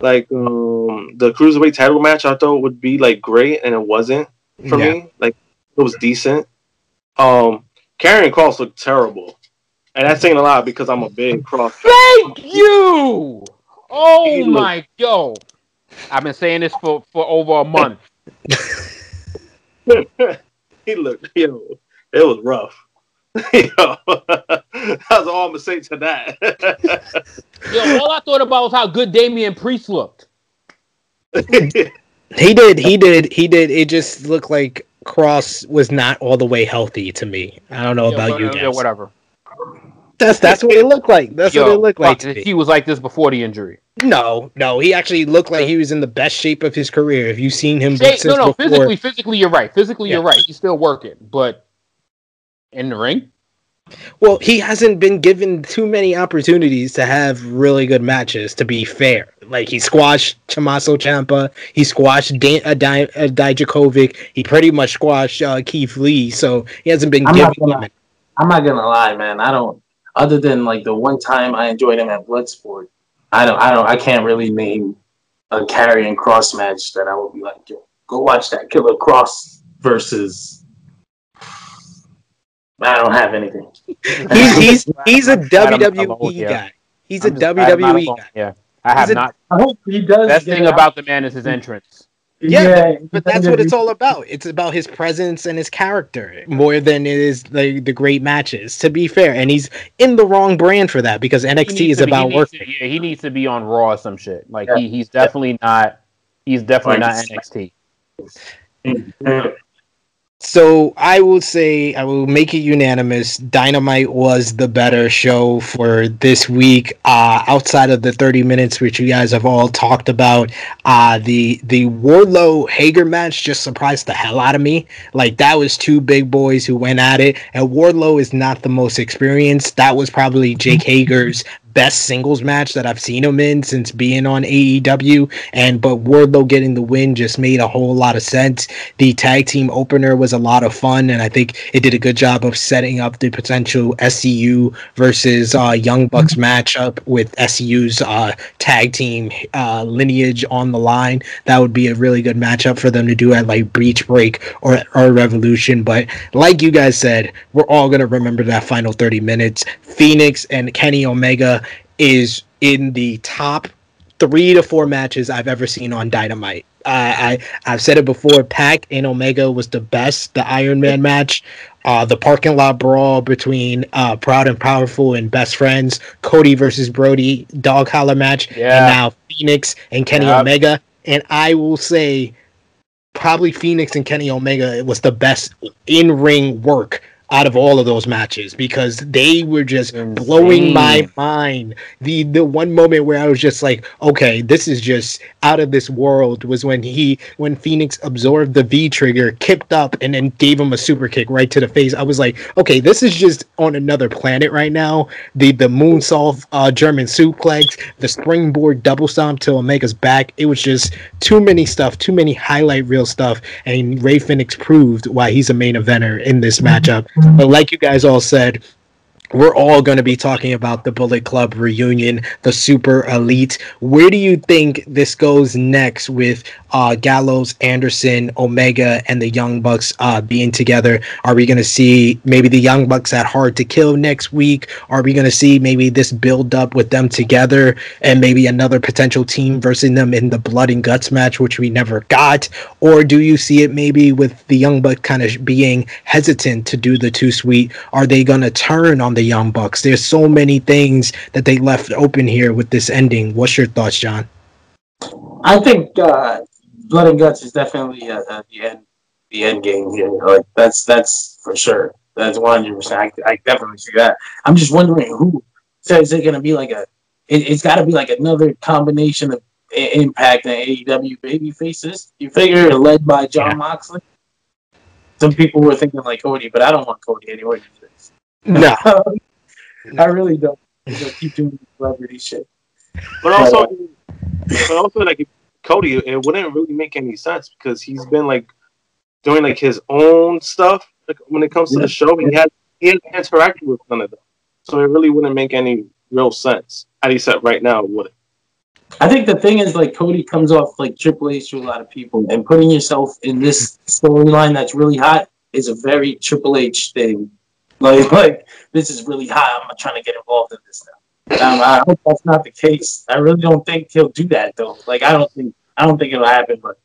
Like um the cruiserweight title match, I thought would be like great, and it wasn't for yeah. me. Like it was decent. Um, Karrion Kross looked terrible, and that's saying a lot because I'm a big Kross. Thank you. Oh he my looked... yo, I've been saying this for for over a month. *laughs* he looked yo, it was rough. *laughs* yo, that's all I'm gonna say to that. yo, all I thought about was how good Damian Priest looked. he did, he did, he did. It just looked like Kross was not all the way healthy to me. I don't know yeah, about you uh, guys. Yeah, whatever. That's that's what it looked like. That's Yo, what it looked like. He was like this before the injury. No, no, he actually looked like he was in the best shape of his career. If you've seen him, no, no, before, physically, physically, you're right. Physically, yeah. you're right. He's still working, but in the ring, well, he hasn't been given too many opportunities to have really good matches. To be fair, like he squashed Tommaso Ciampa, he squashed Dan, uh, Di, uh, Dijakovic, he pretty much squashed uh, Keith Lee, so he hasn't been I'm given. Not gonna, I'm not gonna lie, man. I don't. Other than like the one time I enjoyed him at Bloodsport, I don't. I don't. I can't really name a Karrion Kross match that I would be like, go watch that Killer Kross versus I don't have anything. he's he's he's *laughs* a WWE guy. He's a WWE guy. Yeah, I have not. I hope he does. Best thing out. about the man is his entrance. Yeah, yeah but, but that's what it's all about. It's about his presence and his character more than it is the the great matches. To be fair, and he's in the wrong brand for that because NXT is about work. yeah, he needs to be on Raw or some shit. Like yeah. he, he's definitely not. He's definitely not NXT. So I will say I will make it unanimous. Dynamite was the better show for this week. Uh, outside of the 30 minutes which you guys have all talked about, uh, the the Wardlow Hager match just surprised the hell out of me. Like that was two big boys who went at it, and Wardlow is not the most experienced. That was probably Jake Hager's best singles match that I've seen him in since being on AEW. And but Wardlow getting the win just made a whole lot of sense. The tag team opener was a lot of fun, and I think it did a good job of setting up the potential SCU versus uh, Young Bucks mm-hmm. matchup with SCU's uh, tag team uh, lineage on the line. That would be a really good matchup for them to do at like Beach Break or or Revolution. But like you guys said, we're all gonna remember that final 30 minutes. Fenix and Kenny Omega is in the top three to four matches I've ever seen on Dynamite. I I've said it before. Pac and Omega was the best. The Iron Man match, uh, the parking lot brawl between uh, Proud and Powerful and Best Friends, Cody versus Brody, Dog Collar match, yeah. and now Fenix and Kenny. Omega. And I will say, probably Fenix and Kenny Omega was the best in ring work out of all of those matches because they were just Insane. blowing my mind. The the one moment where I was just like, okay, this is just out of this world was when he when Fenix absorbed the V trigger, kicked up, and then gave him a super kick right to the face. I was like, okay, this is just on another planet right now. The the moonsault uh, German suplex, the springboard double stomp to Omega's back. It was just too many stuff, too many highlight reel stuff, and Rey Fenix proved why he's a main eventer in this *laughs* matchup. But like you guys all said, we're all going to be talking about the Bullet Club reunion, the Super Elite. Where do you think this goes next with uh, Gallows, Anderson, Omega, and the Young Bucks uh, being together? Are we going to see maybe the Young Bucks at Hard to Kill next week? Are we going to see maybe this build up with them together and maybe another potential team versus them in the Blood and Guts match, which we never got? Or do you see it maybe with the Young Bucks kind of being hesitant to do the Too Sweet? Are they going to turn on the Young Bucks. There's so many things that they left open here with this ending. What's your thoughts, John? I think uh, Blood and Guts is definitely uh, the end, the end game here. Like that's that's for sure. That's one hundred percent. I definitely see that. I'm just wondering who. So is it going to be like a? It, has got to be like another combination of Impact and AEW baby faces. You figure led by John yeah. Moxley. Some people were thinking like Cody, but I don't want Cody anyway. *laughs* Um, no, I really don't. I keep doing celebrity shit. But also, uh, but also like Cody, it wouldn't really make any sense because he's been like doing like his own stuff. Like when it comes to yeah. the show, he had he had interacted with none of them, so it really wouldn't make any real sense. At least right now, it wouldn't. I think the thing is like Cody comes off like Triple H to a lot of people, and putting yourself in this storyline that's really hot is a very Triple H thing like, *laughs* like this is really high. I'm trying to get involved in this now. Um, I hope that's not the case. I really don't think he'll do that though. Like, I don't think I don't think it'll happen. But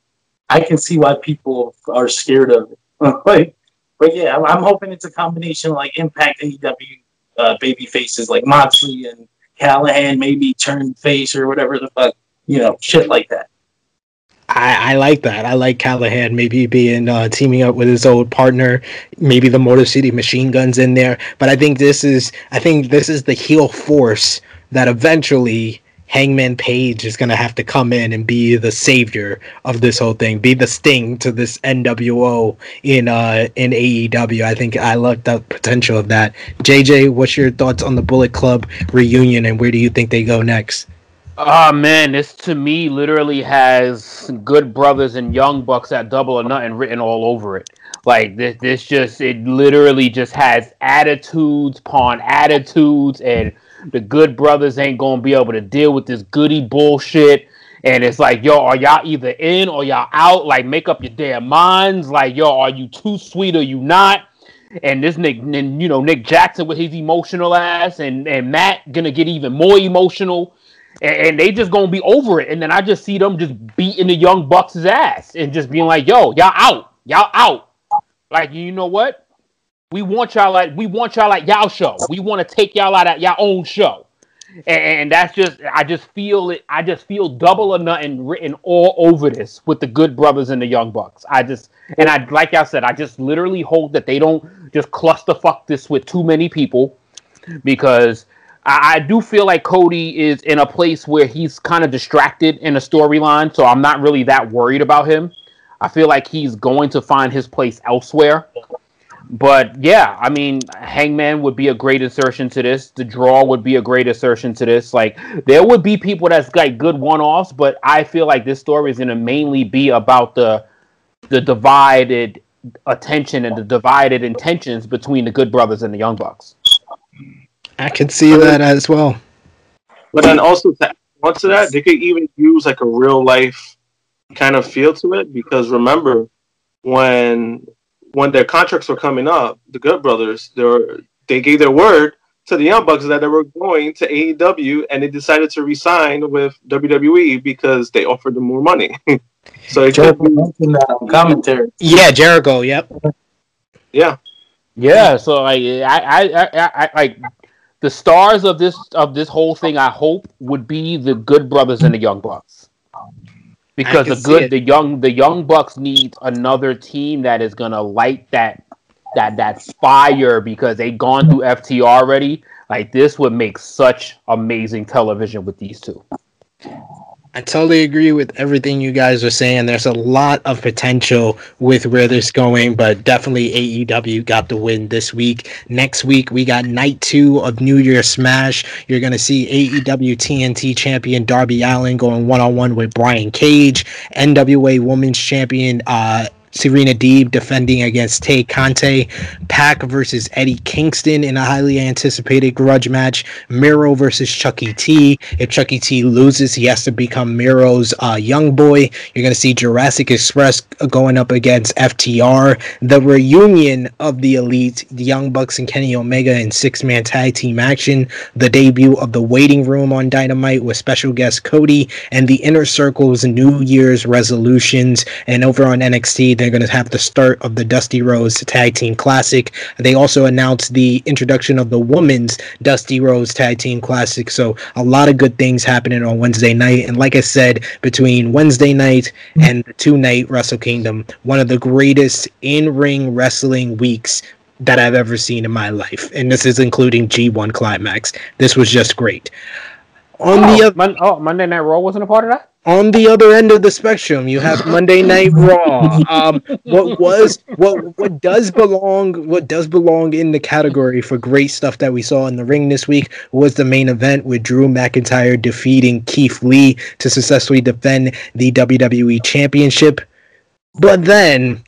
I can see why people are scared of it. *laughs* like, but yeah, I'm, I'm, hoping it's a combination like Impact AEW uh, baby faces like Moxley and Callihan maybe turn face or whatever the fuck, you know, shit like that. I, I, like that. I like Callihan maybe being uh, teaming up with his old partner, maybe the Motor City Machine Guns in there. But I think this is I think this is the heel force that eventually Hangman Page is gonna have to come in and be the savior of this whole thing, be the sting to this NWO in uh in AEW. I think I love the potential of that. JJ, what's your thoughts on the Bullet Club reunion and where do you think they go next? Oh man, this to me literally has good brothers and young bucks at double or nothing written all over it. Like this, this just it literally just has attitudes upon attitudes, and the good brothers ain't gonna be able to deal with this goody bullshit. And it's like, yo, are y'all either in or y'all out? Like, make up your damn minds. Like, yo, are you too sweet or you not? And this Nick, and you know, Nick Jackson with his emotional ass, and and Matt gonna get even more emotional and, and, they just gonna be over it. And then I just see them just beating the young bucks' ass and just being like, "Yo, y'all out, y'all out." Like you know what? We want y'all like we want y'all like y'all show. We want to take y'all out at y'all own show. and, and, that's just I just feel it. I just feel double or nothing written all over this with the Good Brothers and the Young Bucks. I just and I like I said, I just literally hope that they don't just cluster fuck this with too many people because I, I do feel like Cody is in a place where he's kind of distracted in a storyline, so I'm not really that worried about him. I feel like he's going to find his place elsewhere. But yeah, I mean, Hangman would be a great insertion to this. The draw would be a great insertion to this. Like, there would be people that's like good one-offs, but I feel like this story is going to mainly be about the the divided attention and the divided intentions between the Good Brothers and the Young Bucks. I can see that as well. But then also to add to that, they could even use like a real life kind of feel to it because remember when when their contracts were coming up, the Good Brothers, they were, they gave their word to the Young Bucks that they were going to AEW, and they decided to resign with WWE because they offered them more money. *laughs* so it Jericho mentioned that on commentary. Yeah, Jericho. Yep. Yeah. Yeah. So like, I, I, I, I, like the stars of this of this whole thing. I hope would be the Good Brothers and the Young Bucks because the good the young the young bucks need another team that is gonna light that that that fire because they gone through FT already. Like this would make such amazing television with these two. I totally agree with everything you guys are saying. There's a lot of potential with where this going, but definitely AEW got the win this week. Next week we got night two of New Year Smash. You're gonna see AEW TNT champion Darby Allin going one on one with Brian Cage, NWA Women's Champion uh, Serena Deeb defending against Tay Conti, Pac versus Eddie Kingston in a highly anticipated grudge match, Miro versus Chuckie T. If Chuckie T loses, he has to become Miro's uh, young boy. You're going to see Jurassic Express going up against FTR. The reunion of the Elite, the Young Bucks and Kenny Omega in six man tag team action. The debut of the Waiting Room on Dynamite with special guest Cody and the Inner Circle's New Year's resolutions. And over on NXT, they're going to have the start of the Dusty Rhodes Tag Team Classic. They also announced the introduction of the Women's Dusty Rhodes Tag Team Classic. So a lot of good things happening on Wednesday night. And like I said, between Wednesday night and the two night Wrestle Kingdom, one of the greatest in ring wrestling weeks that I've ever seen in my life. And this is including G1 Climax. This was just great. On oh, the other, Mon- oh, Monday Night Raw wasn't a part of that on the other end of the spectrum, you have *laughs* Monday Night Raw. Um, what was what what does belong what does belong in the category for great stuff that we saw in the ring this week was the main event with Drew McIntyre defeating Keith Lee to successfully defend the WWE Championship. But then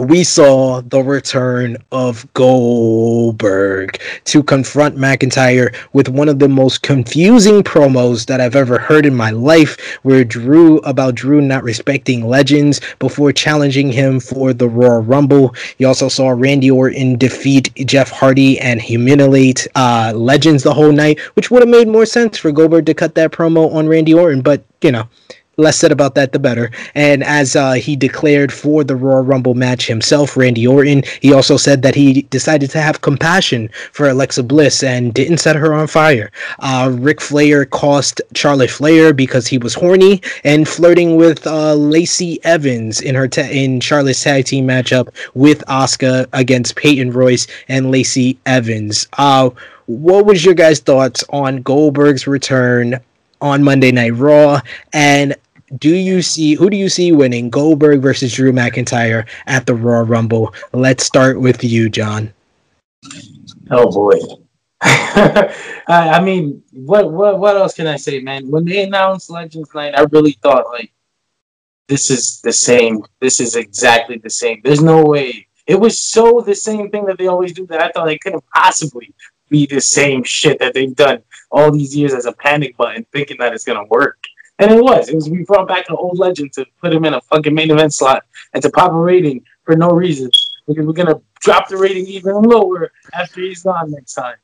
we saw the return of Goldberg to confront McIntyre with one of the most confusing promos that I've ever heard in my life, where Drew about Drew not respecting legends before challenging him for the Royal Rumble. You also saw Randy Orton defeat Jeff Hardy and humiliate uh, legends the whole night, which would have made more sense for Goldberg to cut that promo on Randy Orton, but you know less said about that, the better. And as uh, he declared for the Royal Rumble match himself, Randy Orton, he also said that he decided to have compassion for Alexa Bliss and didn't set her on fire. Uh, Ric Flair cost Charlotte Flair because he was horny and flirting with uh, Lacey Evans in her ta- in Charlotte's tag team matchup with Asuka against Peyton Royce and Lacey Evans. Uh, what was your guys' thoughts on Goldberg's return on Monday Night Raw? And do you see who do you see winning Goldberg versus Drew McIntyre at the Raw Rumble? Let's start with you, John. Oh boy. *laughs* I mean, what what what else can I say, man? When they announced Legends Night, I really thought like this is the same. This is exactly the same. There's no way. It was so the same thing that they always do that I thought it couldn't possibly be the same shit that they've done all these years as a panic button, thinking that it's gonna work. And it was. It was we brought back an old legend to put him in a fucking main event slot and to pop a rating for no reason. Because we're gonna drop the rating even lower after he's gone next time.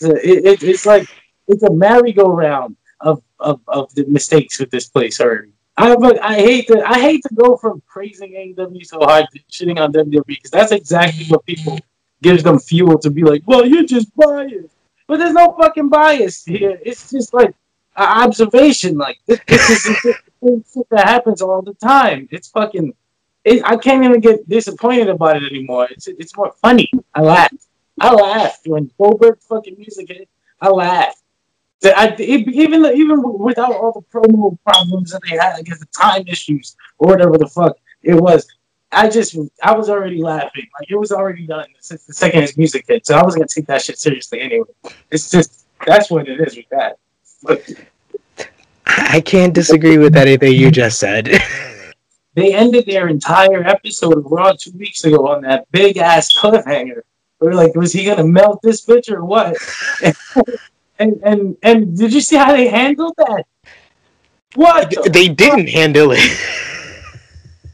So it, it, it's like it's a merry-go-round of, of, of the mistakes with this place already. I I hate to I hate to go from praising AEW so hard to shitting on WWE because that's exactly what people gives them fuel to be like, well, you're just biased. but there's no fucking bias here. It's just like observation. Like this, this is that happens all the time. It's fucking. It, I can't even get disappointed about it anymore. It's it's more funny. I laugh. I laughed when Goldberg fucking music hit. I laughed. I, even even without all the promo problems that they had, I guess the time issues or whatever the fuck it was, I just I was already laughing. Like it was already done since the second his music hit. So I wasn't gonna take that shit seriously anyway. It's just that's what it is with that. I can't disagree with anything you just said. *laughs* they ended their entire episode of Raw two weeks ago on that big ass cliffhanger. We are like, was he gonna melt this bitch or what? *laughs* and and and did you see how they handled that? What? The they didn't handle it.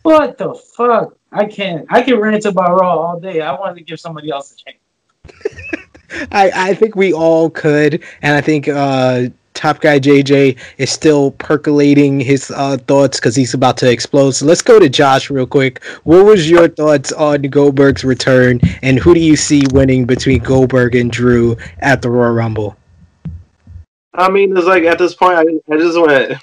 what the fuck? I can't. I can rant about Raw all day. I wanted to give somebody else a chance. *laughs* I I think we all could, and I think uh, Top Guy JJ is still percolating his uh, thoughts because he's about to explode. So let's go to Josh real quick. What was your thoughts on Goldberg's return, and who do you see winning between Goldberg and Drew at the Royal Rumble? I mean, it's like at this point, I, I just went.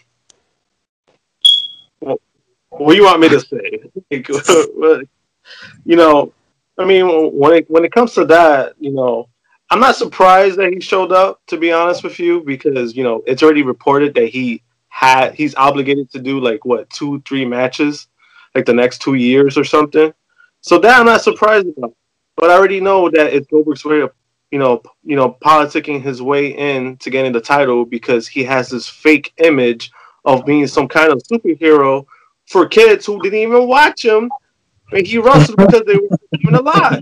what do you want me to say? *laughs* *laughs* you know, I mean, when it when it comes to that, you know, I'm not surprised that he showed up. To be honest with you, because you know, it's already reported that he had he's obligated to do like what two, three matches, like the next two years or something. So that I'm not surprised about. But I already know that it's Goldberg's way of you know, you know, politicking his way in to getting the title because he has this fake image of being some kind of superhero for kids who didn't even watch him, and he wrestled because they were even alive.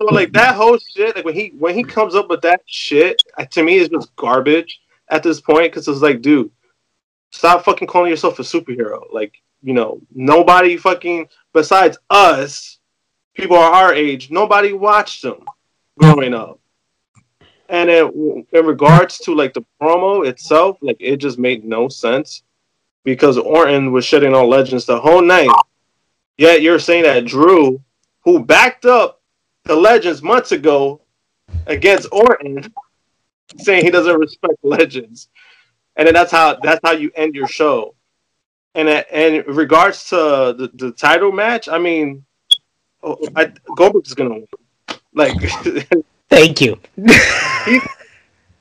So like that whole shit, like when he when he comes up with that shit, to me is just garbage at this point because it's like, dude, stop fucking calling yourself a superhero. Like, you know, nobody fucking besides us, people our age, nobody watched him growing up. And in, in regards to like the promo itself, like it just made no sense because Orton was shitting on Legends the whole night. Yet you're saying that Drew, who backed up the Legends months ago against Orton, saying he doesn't respect Legends, and then that's how that's how you end your show. And and in regards to the, the title match, I mean, oh, I, Goldberg is gonna win. Like *laughs* Thank you.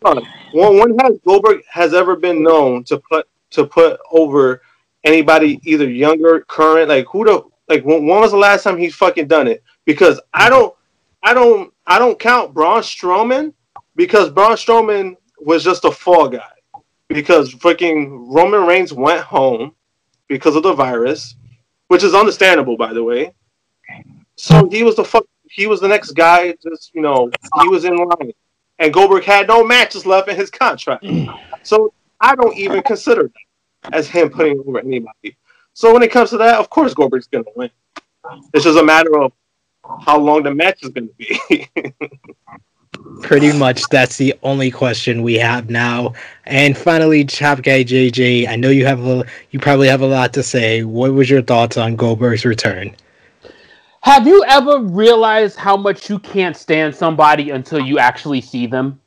one, one has Goldberg has ever been known to put to put over anybody either younger, current, like who the like when, when was the last time he's fucking done it? Because I don't I don't I don't count Braun Strowman because Braun Strowman was just a fall guy. Because freaking Roman Reigns went home because of the virus, which is understandable by the way. So he was the fuck he was the next guy. Just you know, he was in line, and Goldberg had no matches left in his contract. *clears throat* So I don't even consider that as him putting over anybody. So when it comes to that, of course Goldberg's gonna win. It's just a matter of how long the match is gonna be. *laughs* Pretty much, that's the only question we have now. And finally, Top Guy JJ, I know you have a, you probably have a lot to say. What was your thoughts on Goldberg's return? Have you ever realized how much you can't stand somebody until you actually see them?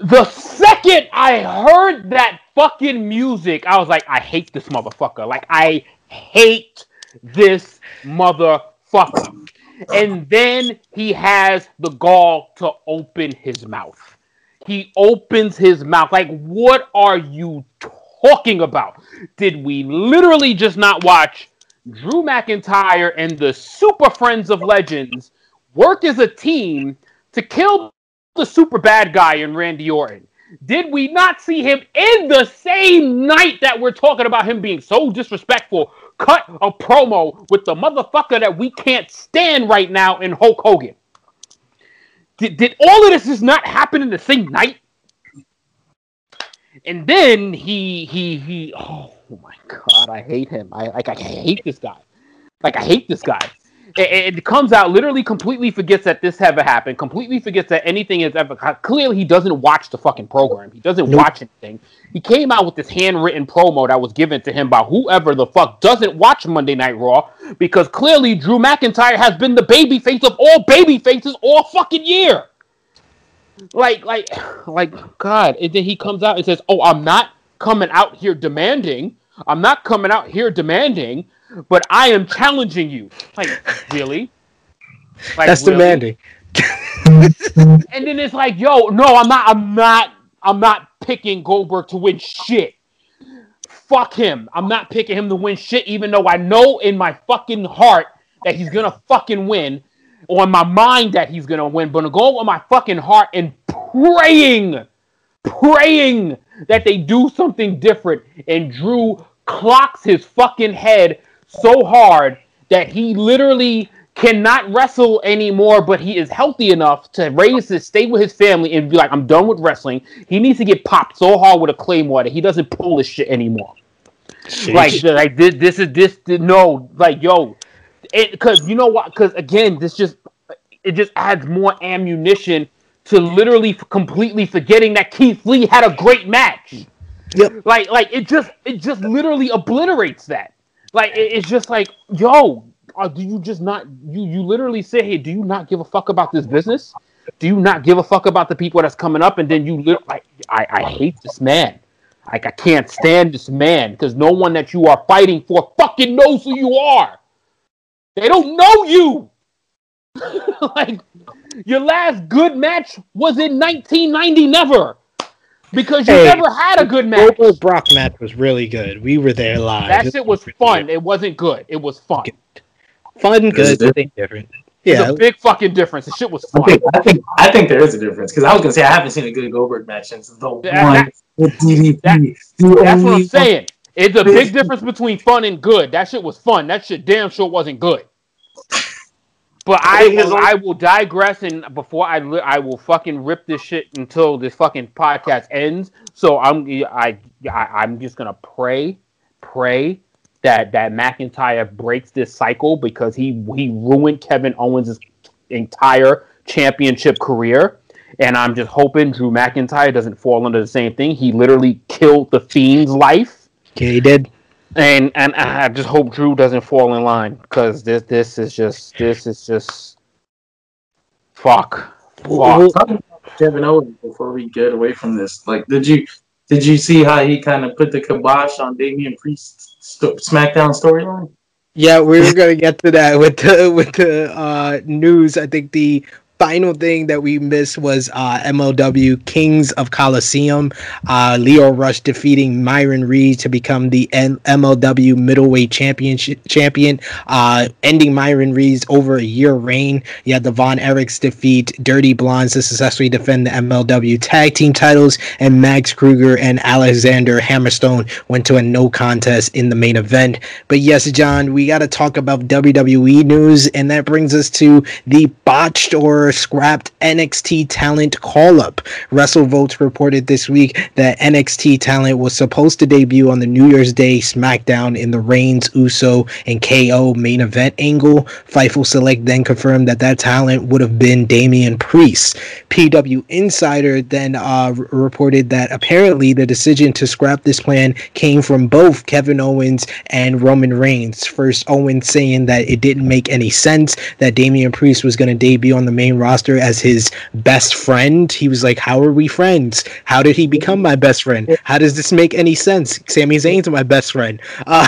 The second I heard that fucking music, I was like, I hate this motherfucker. Like, I hate this motherfucker. And then he has the gall to open his mouth. He opens his mouth. Like, what are you talking about? Did we literally just not watch Drew McIntyre and the Super Friends of Legends work as a team to kill the super bad guy in Randy Orton. Did we not see him in the same night that we're talking about him being so disrespectful? Cut a promo with the motherfucker that we can't stand right now in Hulk Hogan. Did, did all of this just not happen in the same night? And then he he he oh my god, I hate him. I like I hate this guy. Like I hate this guy. It, it, comes out literally completely forgets that this ever happened. Completely forgets that anything has ever. Clearly, he doesn't watch the fucking program. He doesn't nope. watch anything. He came out with this handwritten promo that was given to him by whoever the fuck doesn't watch Monday Night Raw because clearly Drew McIntyre has been the baby face of all baby faces all fucking year. like, like, like, God! And then he comes out and says, "Oh, I'm not coming out here demanding. I'm not coming out here demanding, but I am challenging you." Like, really? *laughs* Like, That's really? demanding. *laughs* and then it's like, yo, no, I'm not. I'm not. I'm not picking Goldberg to win shit. Fuck him. I'm not picking him to win shit, even though I know in my fucking heart that he's gonna fucking win, or in my mind that he's gonna win. But I'm going with my fucking heart and praying, praying that they do something different. And Drew clocks his fucking head so hard that he literally cannot wrestle anymore, but he is healthy enough to raise his stay with his family and be like, I'm done with wrestling. He needs to get popped so hard with a claymore that he doesn't pull this shit anymore. Sheesh. Like, like this, this is this, this no, like yo, because you know what? Because again, this just it just adds more ammunition to literally completely forgetting that Keith Lee had a great match. Yep. Like, like it just it just literally obliterates that. Like, it, it's just like, yo, uh, do you just not you you literally say, hey, do you not give a fuck about this business? Do you not give a fuck about the people that's coming up? And then you li- I I hate this man. Like I can't stand this man because no one that you are fighting for fucking knows who you are. They don't know you. *laughs* like your last good match was in 1990. Never. Because you hey, never had a good match. Goldberg Brock match was really good. We were there live. That shit was fun. It wasn't good. It was fun. Fun, good, something different. Yeah, There's a big fucking difference. The shit was fun. I think I think, I think there is a difference because I was gonna say I haven't seen a good Goldberg match since the that, one with DDP. That, that's what I'm saying. It's a big difference between fun and good. That shit was fun. That shit damn sure wasn't good. But I will, I will digress and before I li- I will fucking rip this shit until this fucking podcast ends. So I'm I, I I'm just gonna pray, pray that that McIntyre breaks this cycle because he he ruined Kevin Owens' entire championship career. And I'm just hoping Drew McIntyre doesn't fall under the same thing. He literally killed the Fiend's life. Yeah, he did. And and I just hope Drew doesn't fall in line because this this is just this is just fuck. Fuck. Kevin Owens before we get away from this. Like, did you did you see how he kind of put the kibosh on Damian Priest's st- SmackDown storyline? Yeah, we were gonna get to that with the with the uh, news. I think the final thing that we missed was uh, MLW Kings of Colosseum. Uh, Lio Rush defeating Myron Reed to become the N- MLW Middleweight Championship champion, uh, ending Myron Reed's over a year reign. You had the Von Erichs defeat Dirty Blondes to successfully defend the MLW Tag Team titles, and Max Kruger and Alexander Hammerstone went to a no contest in the main event. But yes, John, we got to talk about WWE news, and that brings us to the botched or scrapped NXT talent call up. WrestleVotes reported this week that NXT talent was supposed to debut on the New Year's Day SmackDown in the Reigns, Uso, and KO main event angle. Fightful Select then confirmed that that talent would have been Damian Priest. PW Insider then uh, reported that apparently the decision to scrap this plan came from both Kevin Owens and Roman Reigns. First, Owens saying that it didn't make any sense that Damian Priest was going to debut on the main roster as his best friend. He was like, How are we friends? How did he become my best friend? How does this make any sense? Sami Zayn's my best friend. *laughs* Uh,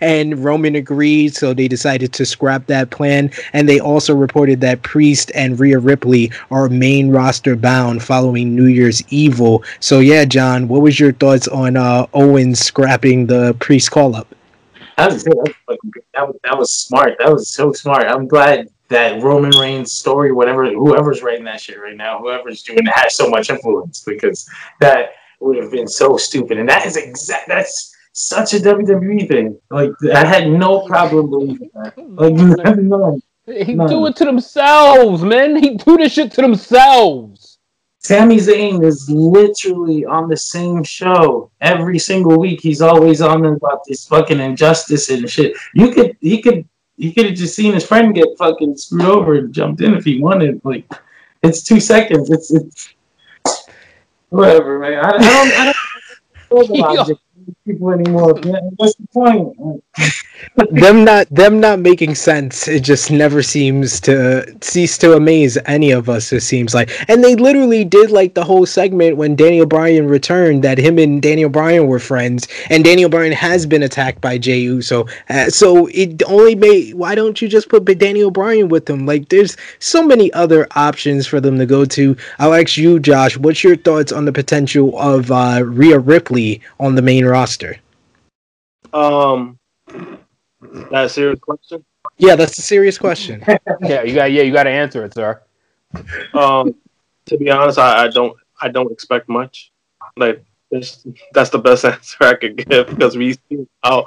and Roman agreed, so they decided to scrap that plan. And they also reported that Priest and Rhea Ripley are main roster bound following New Year's Evil. So, yeah, John, what was your thoughts on uh, Owens scrapping the Priest call up? That was, that was that was smart. That was so smart. I'm glad that Roman Reigns story, whatever, whoever's writing that shit right now, whoever's doing that has so much influence because that would have been so stupid. And that is exact. That's such a WWE thing. Like I had no problem believing that. Like *laughs* none. He none. do it to themselves, man. He do this shit to themselves. Sami Zayn is literally on the same show every single week. He's always on about this fucking injustice and shit. You could he could he could have just seen his friend get fucking screwed over and jumped in if he wanted. Like, it's two seconds. It's, it's whatever, man. I, I don't. I don't *laughs* people anymore. What's the point? *laughs* them not them not making sense. It just never seems to cease to amaze any of us. It seems like, and they literally did like the whole segment when Daniel Bryan returned that him and Daniel Bryan were friends, and Daniel Bryan has been attacked by Jey Uso. Uh, so it only made. Why don't you just put Daniel Bryan with them? Like, there's so many other options for them to go to. I'll ask you, Josh. What's your thoughts on the potential of uh, Rhea Ripley on the main roster? Um, that a serious question? Yeah, that's a serious question. *laughs* yeah, you got yeah, you got to answer it, sir. Um, to be honest, I, I don't I don't expect much. Like that's the best *laughs* answer I could give because we see how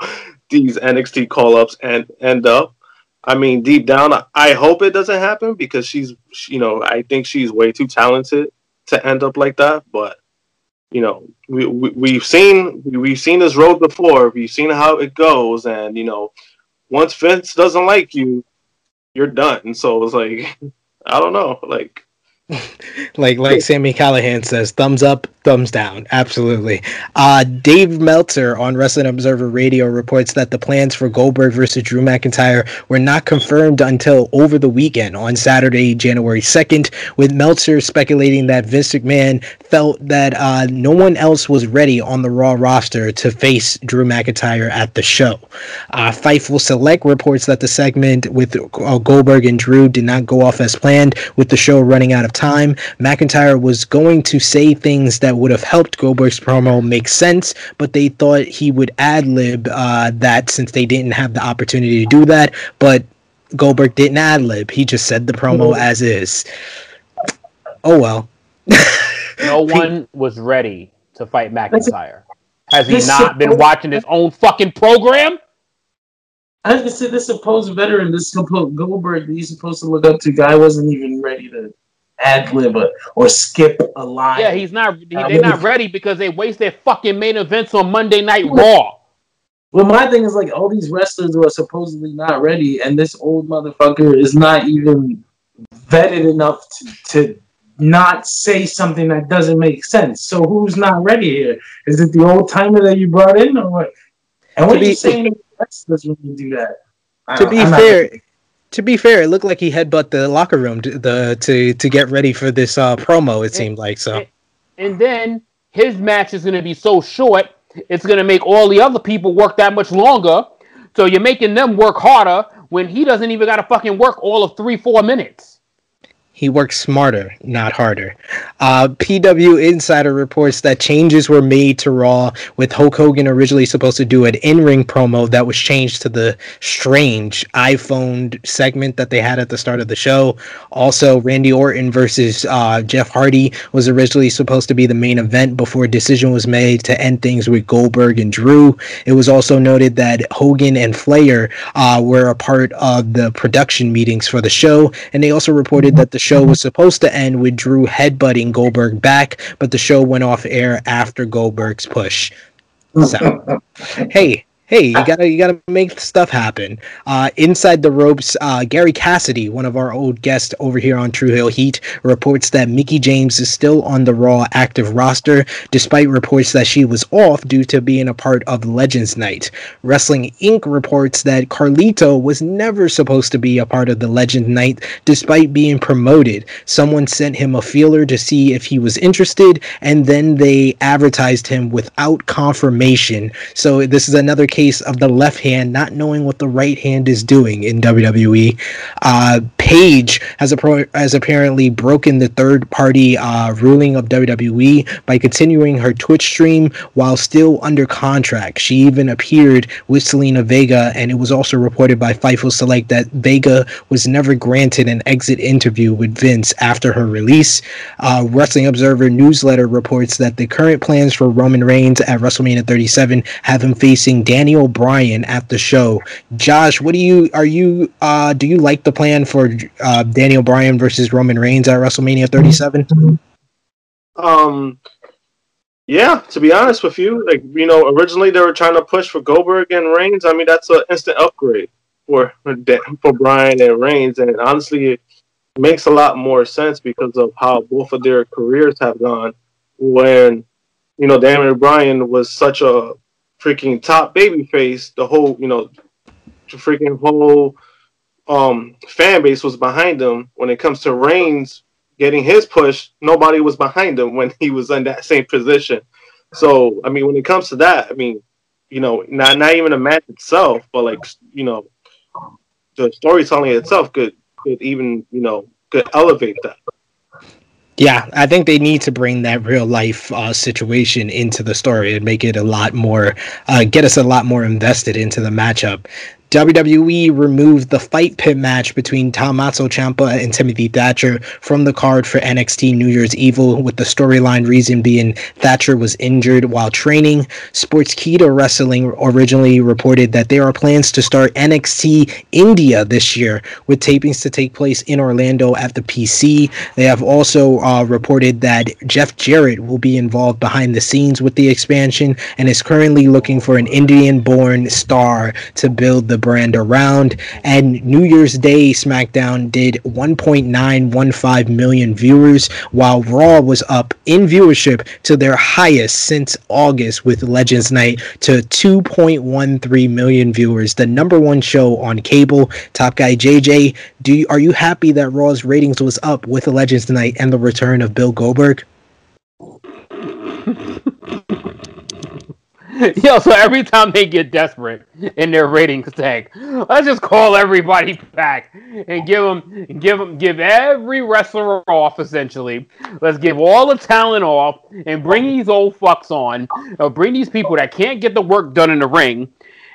these NXT call ups and end up. I mean, deep down, I hope it doesn't happen because she's, you know, I think she's way too talented to end up like that. But you know, we, we we've seen we've seen this road before. We've seen how it goes, and you know, once Vince doesn't like you, you're done. So it's like, *laughs* I don't know, like *laughs* like like *laughs* Sami Callihan says, thumbs up, thumbs down. Absolutely. Uh, Dave Meltzer on Wrestling Observer Radio reports that the plans for Goldberg versus Drew McIntyre were not confirmed until over the weekend on Saturday, January 2nd, with Meltzer speculating that Vince McMahon felt that uh, no one else was ready on the Raw roster to face Drew McIntyre at the show. Uh, Fightful Select reports that the segment with uh, Goldberg and Drew did not go off as planned, with the show running out of time. McIntyre was going to say things that would have helped Goldberg's promo make sense, but they thought he would ad lib uh, that since they didn't have the opportunity to do that. But Goldberg didn't ad lib; he just said the promo mm-hmm. as is. Oh well. *laughs* no one was ready to fight McIntyre. Has he not been watching his own fucking program? I was gonna say this supposed veteran, this supposed Goldberg he's supposed to look up to guy wasn't even ready to ad lib or skip a line. Yeah, he's not. He, uh, they're not ready because they waste their fucking main events on Monday Night Raw. Well, my thing is like all these wrestlers who are supposedly not ready, and this old motherfucker is not even vetted enough to, to not say something that doesn't make sense. So who's not ready here? Is it the old timer that you brought in, or what? And what are you saying wrestlers when you do that? To be I'm fair, to be fair, it looked like he headbutt the locker room to, the to to get ready for this uh, promo. It and, seemed like so. And, and then his match is going to be so short, it's going to make all the other people work that much longer. So you're making them work harder when he doesn't even got to fucking work all of three, four minutes. He works smarter, not harder. Uh, PW Insider reports that changes were made to Raw, with Hulk Hogan originally supposed to do an in ring promo that was changed to the strange iPhone segment that they had at the start of the show. Also, Randy Orton versus uh, Jeff Hardy was originally supposed to be the main event before a decision was made to end things with Goldberg and Drew. It was also noted that Hogan and Flair uh, were a part of the production meetings for the show, and they also reported that the show mm-hmm. was supposed to end with Drew headbutting Goldberg back, but the show went off air after Goldberg's push. So, *laughs* hey, hey, you gotta you gotta make stuff happen. Uh, inside the ropes, uh, Gary Cassidy, one of our old guests over here on Tru Heel Heat, reports that Mickie James is still on the Raw active roster, despite reports that she was off due to being a part of Legends Night. Wrestling Inc. reports that Carlito was never supposed to be a part of the Legend Night, despite being promoted. Someone sent him a feeler to see if he was interested, and then they advertised him without confirmation. So this is another case of the left hand not knowing what the right hand is doing in WWE. Uh, Paige has, pro- has apparently broken the third party uh, ruling of WWE by continuing her Twitch stream while still under contract. She even appeared with Zelina Vega, and it was also reported by Fightful Select that Vega was never granted an exit interview with Vince after her release. Uh, Wrestling Observer newsletter reports that the current plans for Roman Reigns at WrestleMania 37 have him facing Danny Daniel Bryan at the show. Josh, what do you are you uh do you like the plan for uh Daniel Bryan versus Roman Reigns at WrestleMania 37? Um yeah, to be honest with you, like you know, originally they were trying to push for Goldberg and Reigns. I mean, that's an instant upgrade for for Bryan and Reigns, and honestly, it makes a lot more sense because of how both of their careers have gone. When you know Daniel Bryan was such a freaking top baby face, the whole you know, freaking whole um fan base was behind him. When it comes to Reigns getting his push, nobody was behind him when *laughs* he was in that same position. So I mean, when it comes to that, I mean, you know, not not even the match itself, but like you know, the storytelling itself could could even you know could elevate that. Yeah, I think they need to bring that real life uh, situation into the story and make it a lot more, uh, get us a lot more invested into the matchup. WWE removed the fight pit match between Tommaso Ciampa and Timothy Thatcher from the card for NXT New Year's Evil, with the storyline reason being Thatcher was injured while training. Sports Sportskeeda Wrestling originally reported that there are plans to start NXT India this year, with tapings to take place in Orlando at the PC. They have also uh, reported that Jeff Jarrett will be involved behind the scenes with the expansion and is currently looking for an Indian born star to build the the brand around. And New Year's Day SmackDown did 1.915 million viewers, while Raw was up in viewership to their highest since August with Legends Night to 2.13 million viewers, the number one show on cable. Top guy JJ, do you, are you happy that Raw's ratings was up with Legends Night and the return of Bill Goldberg? *laughs* Yo, so every time they get desperate in their ratings tank, let's just call everybody back and give them, give them, give every wrestler off. Essentially, let's give all the talent off and bring these old fucks on. Or bring these people that can't get the work done in the ring.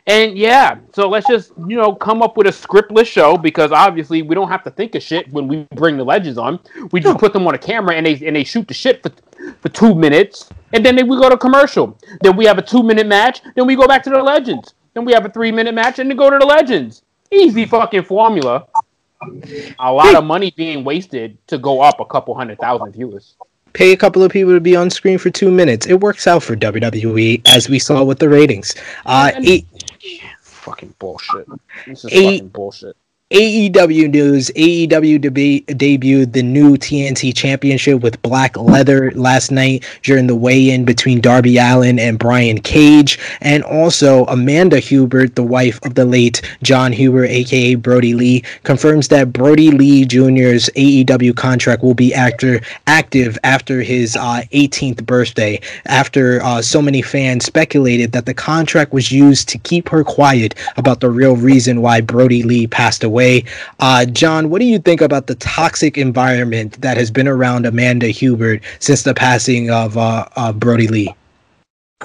And yeah, so let's just you know come up with a scriptless show because obviously we don't have to think of shit when we bring the legends on. We just put them on a camera and they and they shoot the shit for for two minutes and then we go to commercial. Then we have a two minute match. Then we go back to the Legends. Then we have a three minute match, and then go to the Legends. Easy fucking formula. A lot of money being wasted to go up a couple hundred thousand viewers. Pay a couple of people to be on screen for two minutes. It works out for WWE, as we saw with the ratings. Uh, eight, fucking bullshit. This is eight, fucking bullshit. AEW news AEW deb- debuted the new TNT Championship with black leather last night during the weigh in between Darby Allin and Brian Cage. And also, Amanda Huber, the wife of the late Jon Huber, aka Brodie Lee, confirms that Brodie Lee Jr.'s AEW contract will be actor- active after his uh, 18th birthday, after uh, so many fans speculated that the contract was used to keep her quiet about the real reason why Brodie Lee passed away way. Uh, John, what do you think about the toxic environment that has been around Amanda Huber since the passing of uh, uh, Brodie Lee?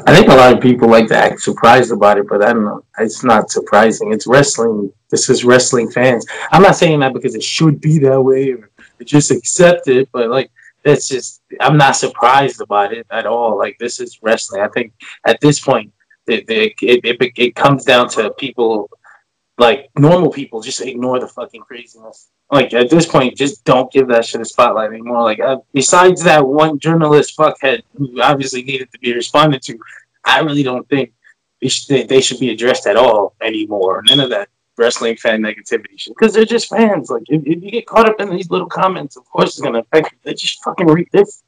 I think a lot of people like to act surprised about it, but I don't know. It's not surprising. It's wrestling. This is wrestling fans. I'm not saying that because it should be that way or just accept it, but like that's just I'm not surprised about it at all. Like this is wrestling. I think at this point it, it, it, it comes down to people like normal people just ignore the fucking craziness. Like at this point, just don't give that shit a spotlight anymore. Like uh, besides that one journalist fuckhead who obviously needed to be responded to, I really don't think they should, they should be addressed at all anymore. None of that wrestling fan negativity shit because they're just fans. Like if, if, you get caught up in these little comments, of course it's gonna affect you. They just fucking read this.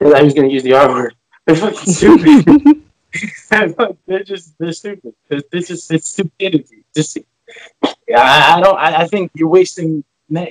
I was gonna use the R word. They're fucking stupid. *laughs* *laughs* they're just they're stupid. This is it's stupidity. Just I, I don't. I, I, think you're wasting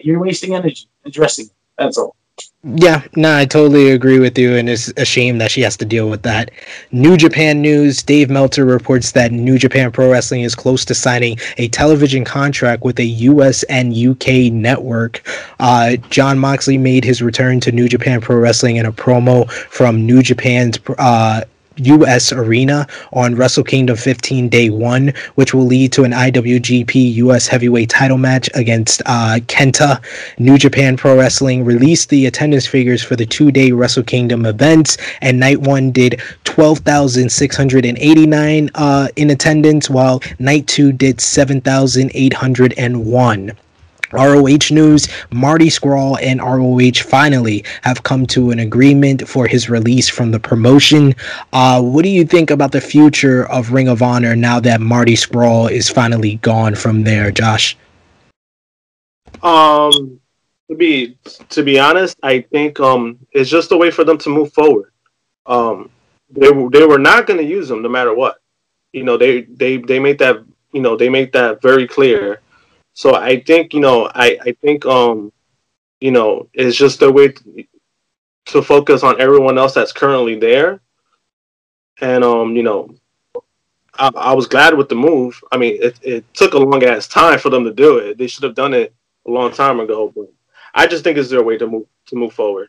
you're wasting energy addressing. It. That's all. Yeah, no, I totally agree with you, and it's a shame that she has to deal with that. New Japan News Dave Meltzer reports that New Japan Pro Wrestling is close to signing a television contract with a US and UK network. Uh, Jon Moxley made his return to New Japan Pro Wrestling in a promo from New Japan's. Uh, US Arena on Wrestle Kingdom 15 Day 1, which will lead to an IWGP US Heavyweight title match against uh, Kenta. New Japan Pro Wrestling released the attendance figures for the two day Wrestle Kingdom events, and Night 1 did 12,689 uh, in attendance, while Night 2 did 7,801. ROH News, Marty Scurll and ROH finally have come to an agreement for his release from the promotion. Uh, what do you think about the future of Ring of Honor now that Marty Scurll is finally gone from there, Josh? Um, to be to be honest, I think um it's just a way for them to move forward. Um, they they were not going to use him no matter what. You know, they they they made that you know they made that very clear. So I think you know I I think um you know it's just a way to, to focus on everyone else that's currently there, and um you know I, I, was glad with the move. I mean, it, it took a long ass time for them to do it. They should have done it a long time ago. But I just think it's their way to move to move forward.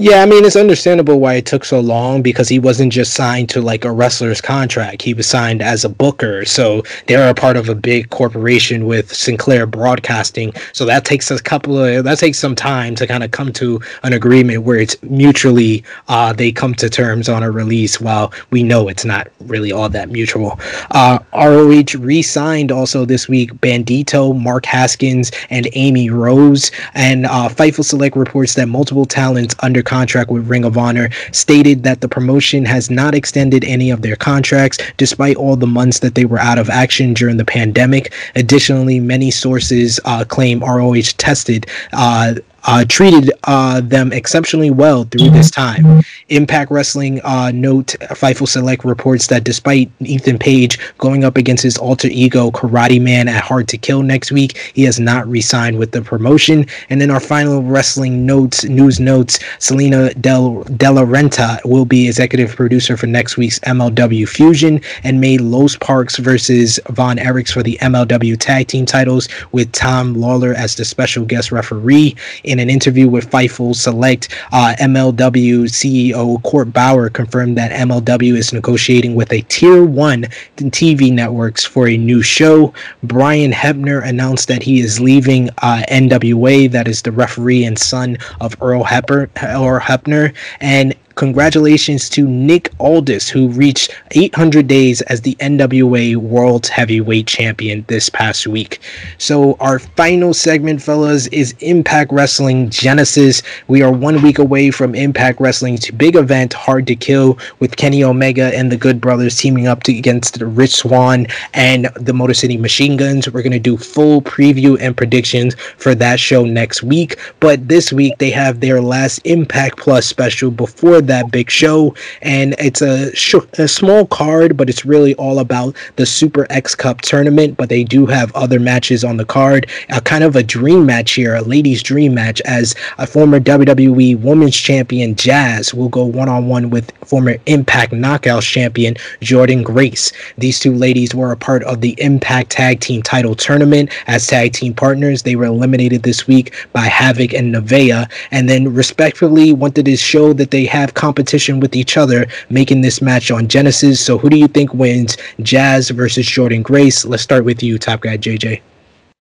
Yeah, I mean it's understandable why it took so long because he wasn't just signed to like a wrestler's contract. He was signed as a booker, so they're a part of a big corporation with Sinclair Broadcasting. So that takes a couple of that takes some time to kind of come to an agreement where it's mutually uh, they come to terms on a release. While we know it's not really all that mutual. Uh, ROH re-signed also this week Bandido, Mark Haskins, and Amy Rose, and uh, Fightful Select reports that multiple talents under contract with Ring of Honor stated that the promotion has not extended any of their contracts despite all the months that they were out of action during the pandemic. Additionally, many sources uh, claim ROH tested uh, uh, treated uh, them exceptionally well through this time. Impact Wrestling uh, note Fightful Select reports that despite Ethan Page going up against his alter ego Karate Man at Hard to Kill next week, he has not re-signed with the promotion. And then our final wrestling notes, news notes: Salina Del de la Renta will be executive producer for next week's MLW Fusion, and made Los Parks versus Von Erichs for the MLW Tag Team titles with Tom Lawler as the special guest referee. In an interview with Fightful Select, uh, MLW CEO Court Bauer confirmed that MLW is negotiating with a tier one TV networks for a new show. Brian Hebner announced that he is leaving uh, NWA, that is the referee and son of Earl Hebner, Earl Hebner, and congratulations to Nick Aldis, who reached 800 days as the NWA World Heavyweight Champion this past week. So, our final segment, fellas, is Impact Wrestling Genesis. We are one week away from Impact Wrestling's big event, Hard to Kill, with Kenny Omega and the Good Brothers teaming up to, against Rich Swann and the Motor City Machine Guns. We're going to do full preview and predictions for that show next week. But this week, they have their last Impact Plus special before that big show, and it's a, sh- a small card, but it's really all about the Super X Cup tournament. But they do have other matches on the card, a kind of a dream match here, a ladies' dream match, as a former WWE Women's Champion Jazz will go one on one with former Impact Knockouts champion Jordynne Grace. These two ladies were a part of the Impact Tag Team Title tournament as tag team partners. They were eliminated this week by Havoc and Nevaeh, and then respectively wanted to show that they have competition with each other, making this match on Genesis. So, who do you think wins, Jazz versus Jordynne Grace? Let's start with you, top guy JJ.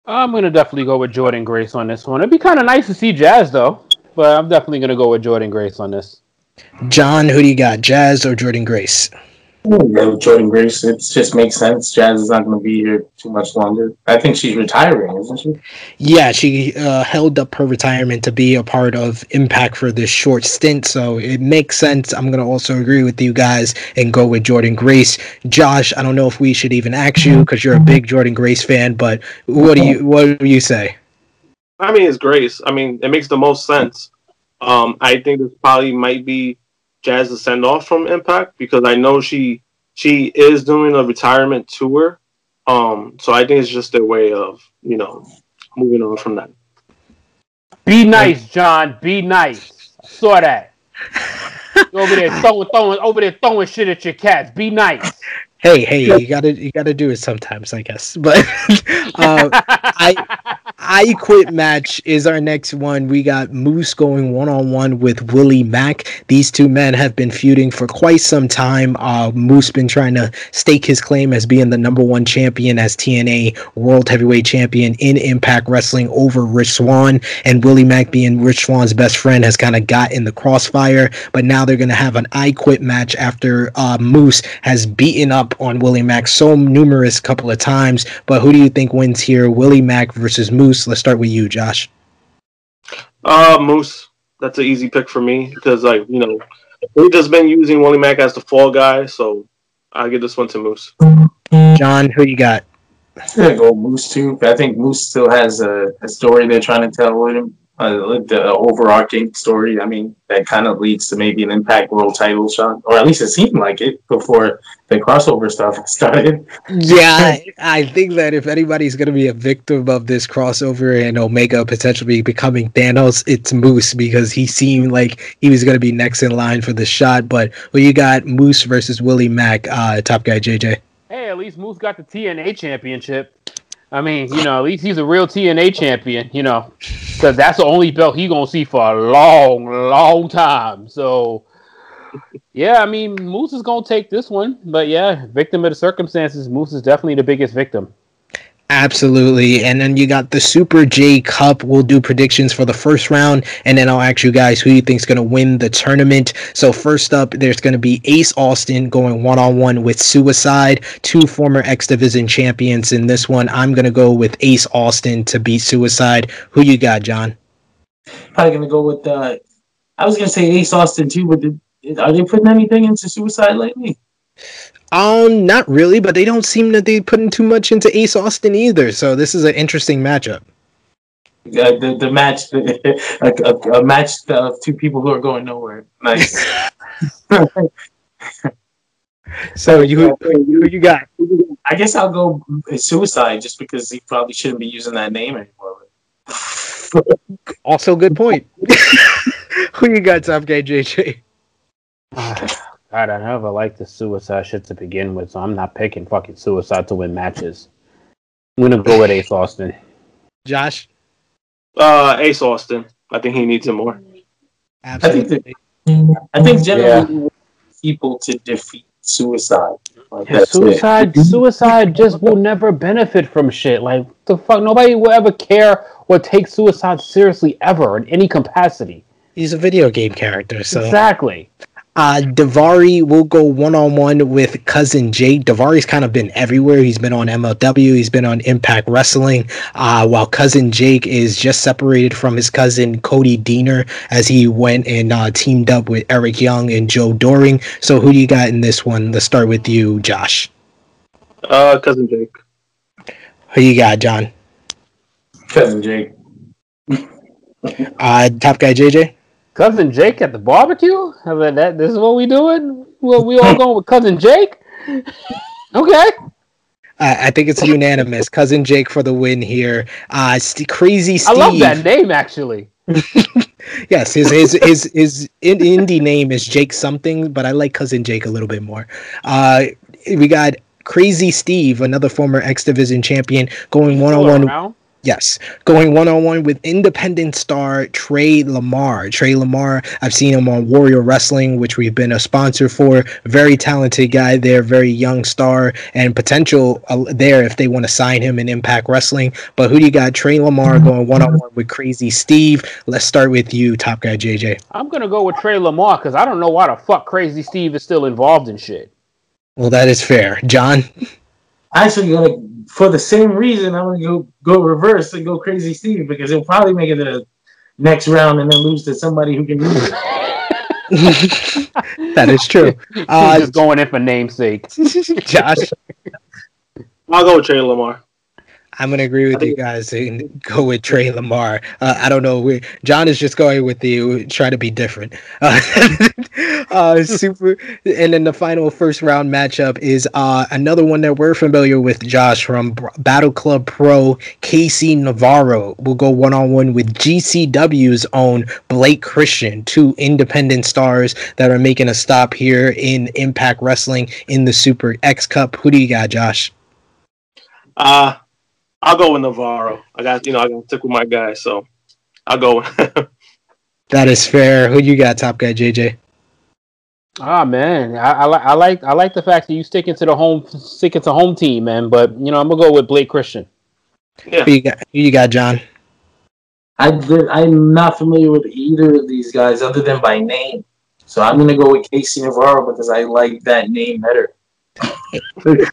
I'm gonna definitely go with Jordynne Grace on this one. It'd be kind of nice to see Jazz though, but I'm definitely gonna go with Jordynne Grace on this. John, who do you got, Jazz or Jordynne Grace? Jordynne Grace. It just makes sense. Jazz is not going to be here too much longer. I think she's retiring, isn't she? Yeah, she uh, held up her retirement to be a part of Impact for this short stint, so it makes sense. I'm going to also agree with you guys and go with Jordynne Grace. Josh, I don't know if we should even ask you because you're a big Jordynne Grace fan, but what do you what do you say? I mean, it's Grace. I mean, it makes the most sense. Um, I think this probably might be Jazz a send off from Impact because I know she she is doing a retirement tour. Um, so I think it's just a way of you know moving on from that. Be nice, John. Be nice. I saw that. *laughs* over there throwing, throwing, over there throwing shit at your cats. Be nice hey hey you gotta you gotta do it sometimes i guess but *laughs* uh, *laughs* i i quit match is our next one we got moose going one-on-one with willie mack these two men have been feuding for quite some time uh, moose been trying to stake his claim as being the number one champion as tna world heavyweight champion in impact wrestling over rich Swann, and willie mack being rich Swann's best friend has kind of got in the crossfire but now they're gonna have an i quit match after uh, moose has beaten up up on Willie Mack so numerous couple of times. But who do you think wins here? Willie Mack versus Moose. Let's start with you, Josh. Uh, Moose. That's an easy pick for me because, like, you know, we've just been using Willie Mack as the fall guy, so I give this one to Moose. John, who you got? I'm gonna go Moose too. I think Moose still has a, a story they're trying to tell with him. Uh, the overarching story. I mean, that kind of leads to maybe an Impact World Title shot, or at least it seemed like it before the crossover stuff *laughs* started. Yeah, I, I think that if anybody's going to be a victim of this crossover and Omega potentially becoming Thanos, it's Moose because he seemed like he was going to be next in line for the shot. But well, you got Moose versus Willie Mack, uh, top guy JJ. Hey, at least Moose got the TNA championship. I mean, you know, at least he's a real TNA champion, you know, because that's the only belt he gonna see for a long, long time. So, yeah, I mean, Moose is gonna take this one, but yeah, victim of the circumstances, Moose is definitely the biggest victim. Absolutely. And then you got the Super J Cup. We'll do predictions for the first round, and then I'll ask you guys who you think's going to win the tournament. So first up, there's going to be Ace Austin going one on one with Suicide, two former X Division champions. In this one, I'm going to go with Ace Austin to beat Suicide. Who you got, John? Probably going to go with. Uh, I was going to say Ace Austin too, but the, are they putting anything into Suicide lately? Um, not really, but they don't seem to be putting too much into Ace Austin either. So this is an interesting matchup. Yeah, the the match, *laughs* a, a, a match of two people who are going nowhere. Nice. *laughs* so you who you got? I guess I'll go suicide just because he probably shouldn't be using that name anymore. also, good point. *laughs* who you got, Top Guy JJ? God, I never liked the suicide shit to begin with, so I'm not picking fucking suicide to win matches. I'm gonna go with Ace Austin. Josh? Uh, Ace Austin. I think he needs it more. Absolutely. I think, I think generally yeah. people to defeat suicide. Like yeah, suicide, it. suicide just will never benefit from shit. Like the fuck, nobody will ever care or take suicide seriously ever in any capacity. He's a video game character, so exactly. Uh, Daivari will go one on one with cousin Jake. Daivari's kind of been everywhere. He's been on MLW. He's been on Impact Wrestling. Uh, while cousin Jake is just separated from his cousin Cody Deaner as he went and uh, teamed up with Eric Young and Joe Doering. So who do you got in this one? Let's start with you, Josh. Uh, cousin Jake. Who you got, John? Cousin Jake. uh, top guy JJ. Cousin Jake at the barbecue? I mean, that this is what we doing? Well, we all *laughs* going with cousin Jake? *laughs* okay. Uh, I think it's unanimous. Cousin Jake for the win here. Uh, St- crazy Steve. I love that name actually. *laughs* yes, his his his his indie name is Jake something, but I like Cousin Jake a little bit more. Uh, we got Crazy Steve, another former X Division champion, going one on one. Yes, going one on one with independent star Tre Lamar. Tre Lamar, I've seen him on Warrior Wrestling, which we've been a sponsor for. Very talented guy there, very young star, and potential uh, there if they want to sign him in Impact Wrestling. But who do you got? Tre Lamar going one on one with Crazy Steve. Let's start with you, Top Guy JJ. I'm gonna go with Tre Lamar because I don't know why the fuck Crazy Steve is still involved in shit. Well, that is fair, John. Actually, gonna for the same reason, I'm gonna go go reverse and go crazy Steve because he'll probably make it to the next round and then lose to somebody who can lose. *laughs* that is true. Uh, just going in for namesake. *laughs* Josh, I'll go with Tre Lamar. I'm gonna agree with you guys and *laughs* go with Tre Lamar. Uh, I don't know. We, John is just going with the try to be different. *laughs* Uh, uh, *laughs* super. And then the final first round matchup is uh, another one that we're familiar with. Josh from Battle Club Pro, KC Navarro will go one on one with GCW's own Blake Christian, two independent stars that are making a stop here in Impact Wrestling in the Super X Cup. Who do you got, Josh? Uh I'll go with Navarro. I got you know I got to stick with my guy, so I'll go. *laughs* that is fair. Who you got, top guy JJ? Ah man, I, I, I like I like the fact that you stick into the home stick into home team, man. But you know I'm gonna go with Blake Christian. Yeah. Who you got? Who you got, John? I I'm not familiar with either of these guys other than by name, so I'm gonna go with KC Navarro because I like that name better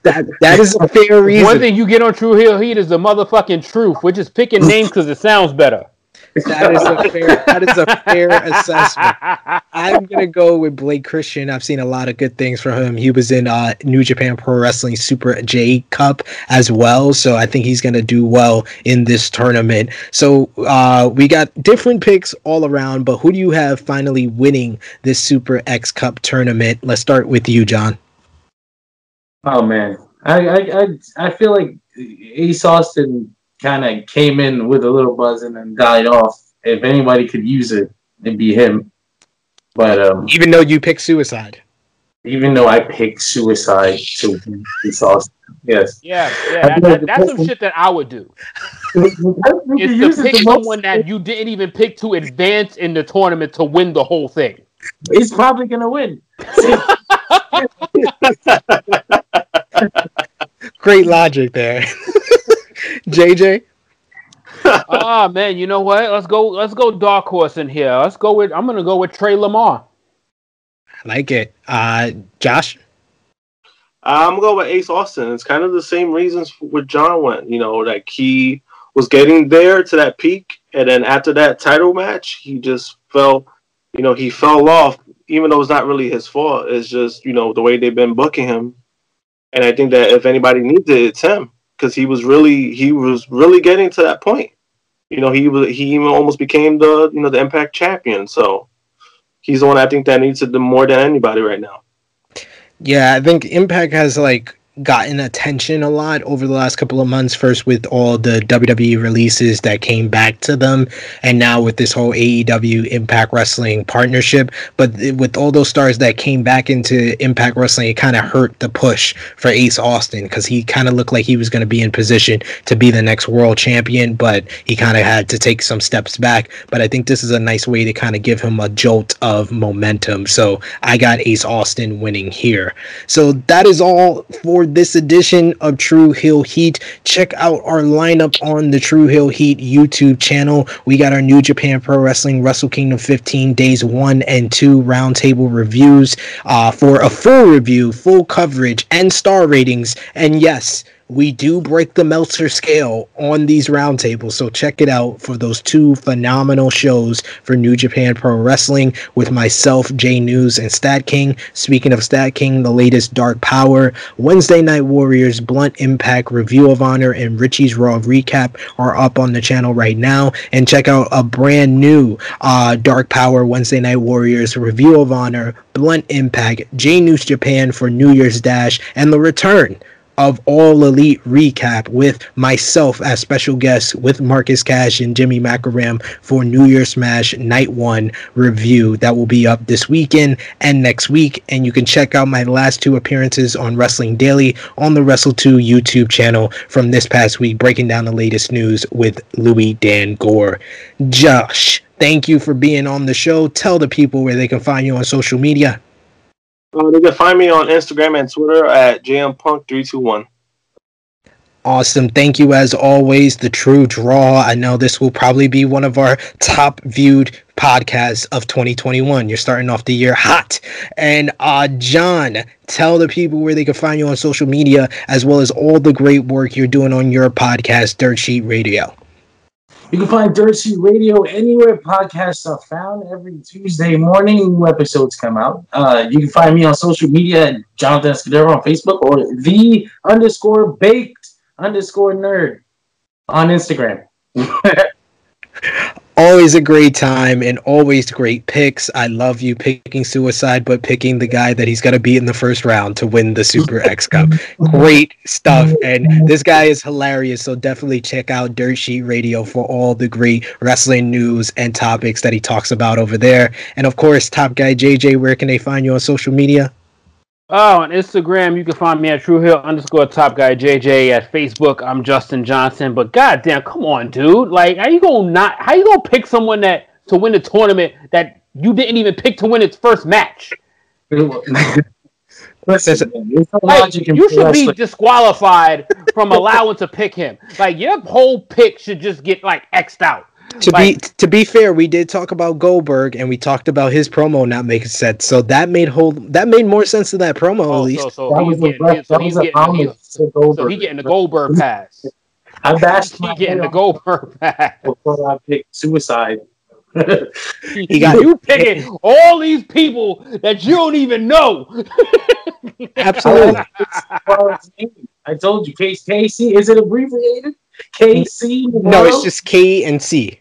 that that is a fair reason. One thing you get on Tru Heel Heat is the motherfucking truth. We're just picking names because it sounds better. That is a fair. That is a fair assessment. I'm gonna go with Blake Christian. I've seen a lot of good things from him. He was in uh, New Japan Pro Wrestling Super J Cup as well, so I think he's gonna do well in this tournament. So uh, we got different picks all around, but who do you have finally winning this Super X Cup tournament? Let's start with you, John. Oh man, I I I, I feel like Ace Austin kind of came in with a little buzz and then died off. If anybody could use it, it'd be him. But um, even though you pick suicide, even though I pick suicide to Ace Austin, yes, yeah, yeah, that, that, that's some shit that I would do. *laughs* is to pick someone that you didn't even pick to advance in the tournament to win the whole thing. He's probably gonna win. *laughs* *laughs* Great logic there. *laughs* JJ? ah man, you know what? Let's go let's go dark horse in here. Let's go with I'm gonna go with Tre Lamar. I like it. Uh Josh? I'm gonna go with Ace Austin. It's kind of the same reasons with John went. You know, like he was getting there to that peak, and then after that title match, he just fell. You know, he fell off. Even though it's not really his fault, it's just you know the way they've been booking him. And I think that if anybody needs it, it's him because he was really he was really getting to that point. You know, he was he even almost became the you know the Impact champion. So he's the one I think that needs it more than anybody right now. Yeah, I think Impact has like gotten attention a lot over the last couple of months. First with all the WWE releases that came back to them, and now with this whole AEW Impact Wrestling partnership. But with all those stars that came back into Impact Wrestling, it kind of hurt the push for Ace Austin because he kind of looked like he was going to be in position to be the next world champion, but he kind of had to take some steps back. But I think this is a nice way to kind of give him a jolt of momentum. So I got Ace Austin winning here. So that is all for this edition of Tru Heel Heat. Check out our lineup on the Tru Heel Heat YouTube channel. We got our New Japan Pro Wrestling Wrestle Kingdom 15 days one and two roundtable reviews uh, for a full review, full coverage, and star ratings. And yes, we do break the Meltzer scale on these roundtables. So check it out for those two phenomenal shows for New Japan Pro Wrestling with myself, Jay News, and Stat King. Speaking of Stat King, the latest Dark Power, Wednesday Night Warriors, Blunt Impact, Review of Honor, and Richie's Raw recap are up on the channel right now. And check out a brand new uh, Dark Power Wednesday Night Warriors, Review of Honor, Blunt Impact, J News Japan for New Year's Dash, and the return of All Elite recap with myself as special guests with Marcus Cash and Jimmy Macaram for New Year Smash Night 1 review that will be up this weekend and next week. And you can check out my last two appearances on Wrestling Daily on the Wrestle 2 YouTube channel from this past week, breaking down the latest news with Louis Dangoor. Josh, thank you for being on the show. Tell the people where they can find you on social media. Uh, they can find me on Instagram and Twitter at jmpunk321. Awesome. Thank you as always. The true draw. I know this will probably be one of our top viewed podcasts of 2021. You're starting off the year hot. And uh John, tell the people where they can find you on social media as well as all the great work you're doing on your podcast, Dirt Sheet Radio. You can find Dirt Sheet Radio anywhere podcasts are found. Every Tuesday morning, new episodes come out. Uh, you can find me on social media at Jonathan Escudero on Facebook or the underscore baked underscore nerd on Instagram. *laughs* always a great time and always great picks. I love you picking Suicide, but picking the guy that he's going to be in the first round to win the Super X Cup. Great stuff. And this guy is hilarious. So definitely check out Dirt Sheet Radio for all the great wrestling news and topics that he talks about over there. And of course, Top Guy JJ, where can they find you on social media? Oh, on Instagram, you can find me at Tru Heel underscore Top Guy JJ. At Facebook, I'm Justin Johnson. But goddamn, come on, dude! Like, how you gonna not? How you gonna pick someone that to win the tournament that you didn't even pick to win its first match? *laughs* Listen, like, you should be disqualified from allowing to pick him. Like your whole pick should just get like xed out to like, be to be fair, we did talk about Goldberg and we talked about his promo not making sense. So that made whole that made more sense than that promo oh, at least. So, so he's getting, so he's getting, so he's getting the Goldberg *laughs* pass. I'm bashed my getting the Goldberg *laughs* pass before I picked suicide. he *laughs* got you picking all these people that you don't even know. Absolutely. Oh, I told you, Case Casey. Is it abbreviated? KC? No, it's just K and C.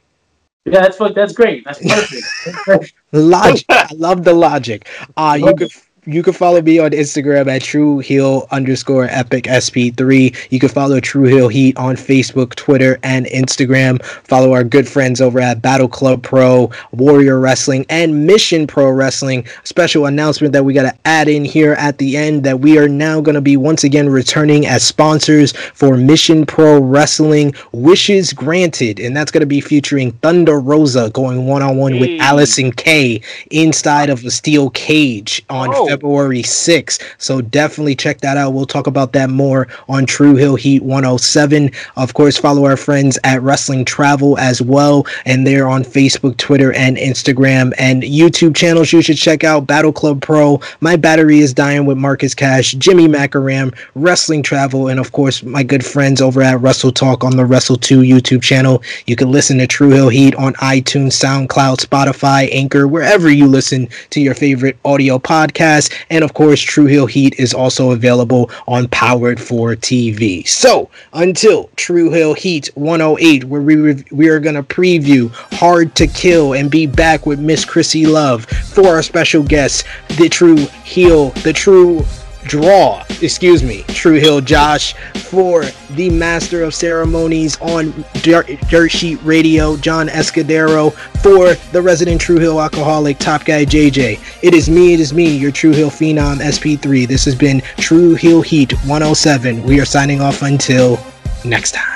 Yeah, that's that's great. That's perfect. *laughs* logic. I love the logic. Uh, you could you can follow me on Instagram at Tru Heel underscore Epic SP3. You can follow Tru Heel Heat on Facebook, Twitter, and Instagram. Follow our good friends over at Battle Club Pro, Warrior Wrestling, and Mission Pro Wrestling. Special announcement that we got to add in here at the end that we are now going to be once again returning as sponsors for Mission Pro Wrestling Wishes Granted. And that's going to be featuring Thunder Rosa going one on one with Allysin Kay inside of a steel cage on. Oh. February 6th. So definitely check that out. We'll talk about that more on Tru Heel Heat 107. Of course, follow our friends at Wrestling Travel as well. And they're on Facebook, Twitter, and Instagram and YouTube channels you should check out Battle Club Pro, My Battery is Dying with Marcus Cash, Jimmy Macaram, Wrestling Travel, and of course, my good friends over at Wrestle Talk on the Wrestle 2 YouTube channel. You can listen to Tru Heel Heat on iTunes, SoundCloud, Spotify, Anchor, wherever you listen to your favorite audio podcast And of course, Tru Heel Heat is also available on Powered for TV. So until Tru Heel Heat 108, where we, we are going to preview Hard to Kill and be back with Miss Krssi Luv for our special guest, the True Heel, the True draw, excuse me, Tru Heel Josh for the Master of Ceremonies on Dirt, Dirt Sheet Radio, John Escudero for the resident Tru Heel alcoholic, Top Guy JJ. It is me, it is me, your Tru Heel Phenom SP3. This has been Tru Heel Heat 107. We are signing off until next time.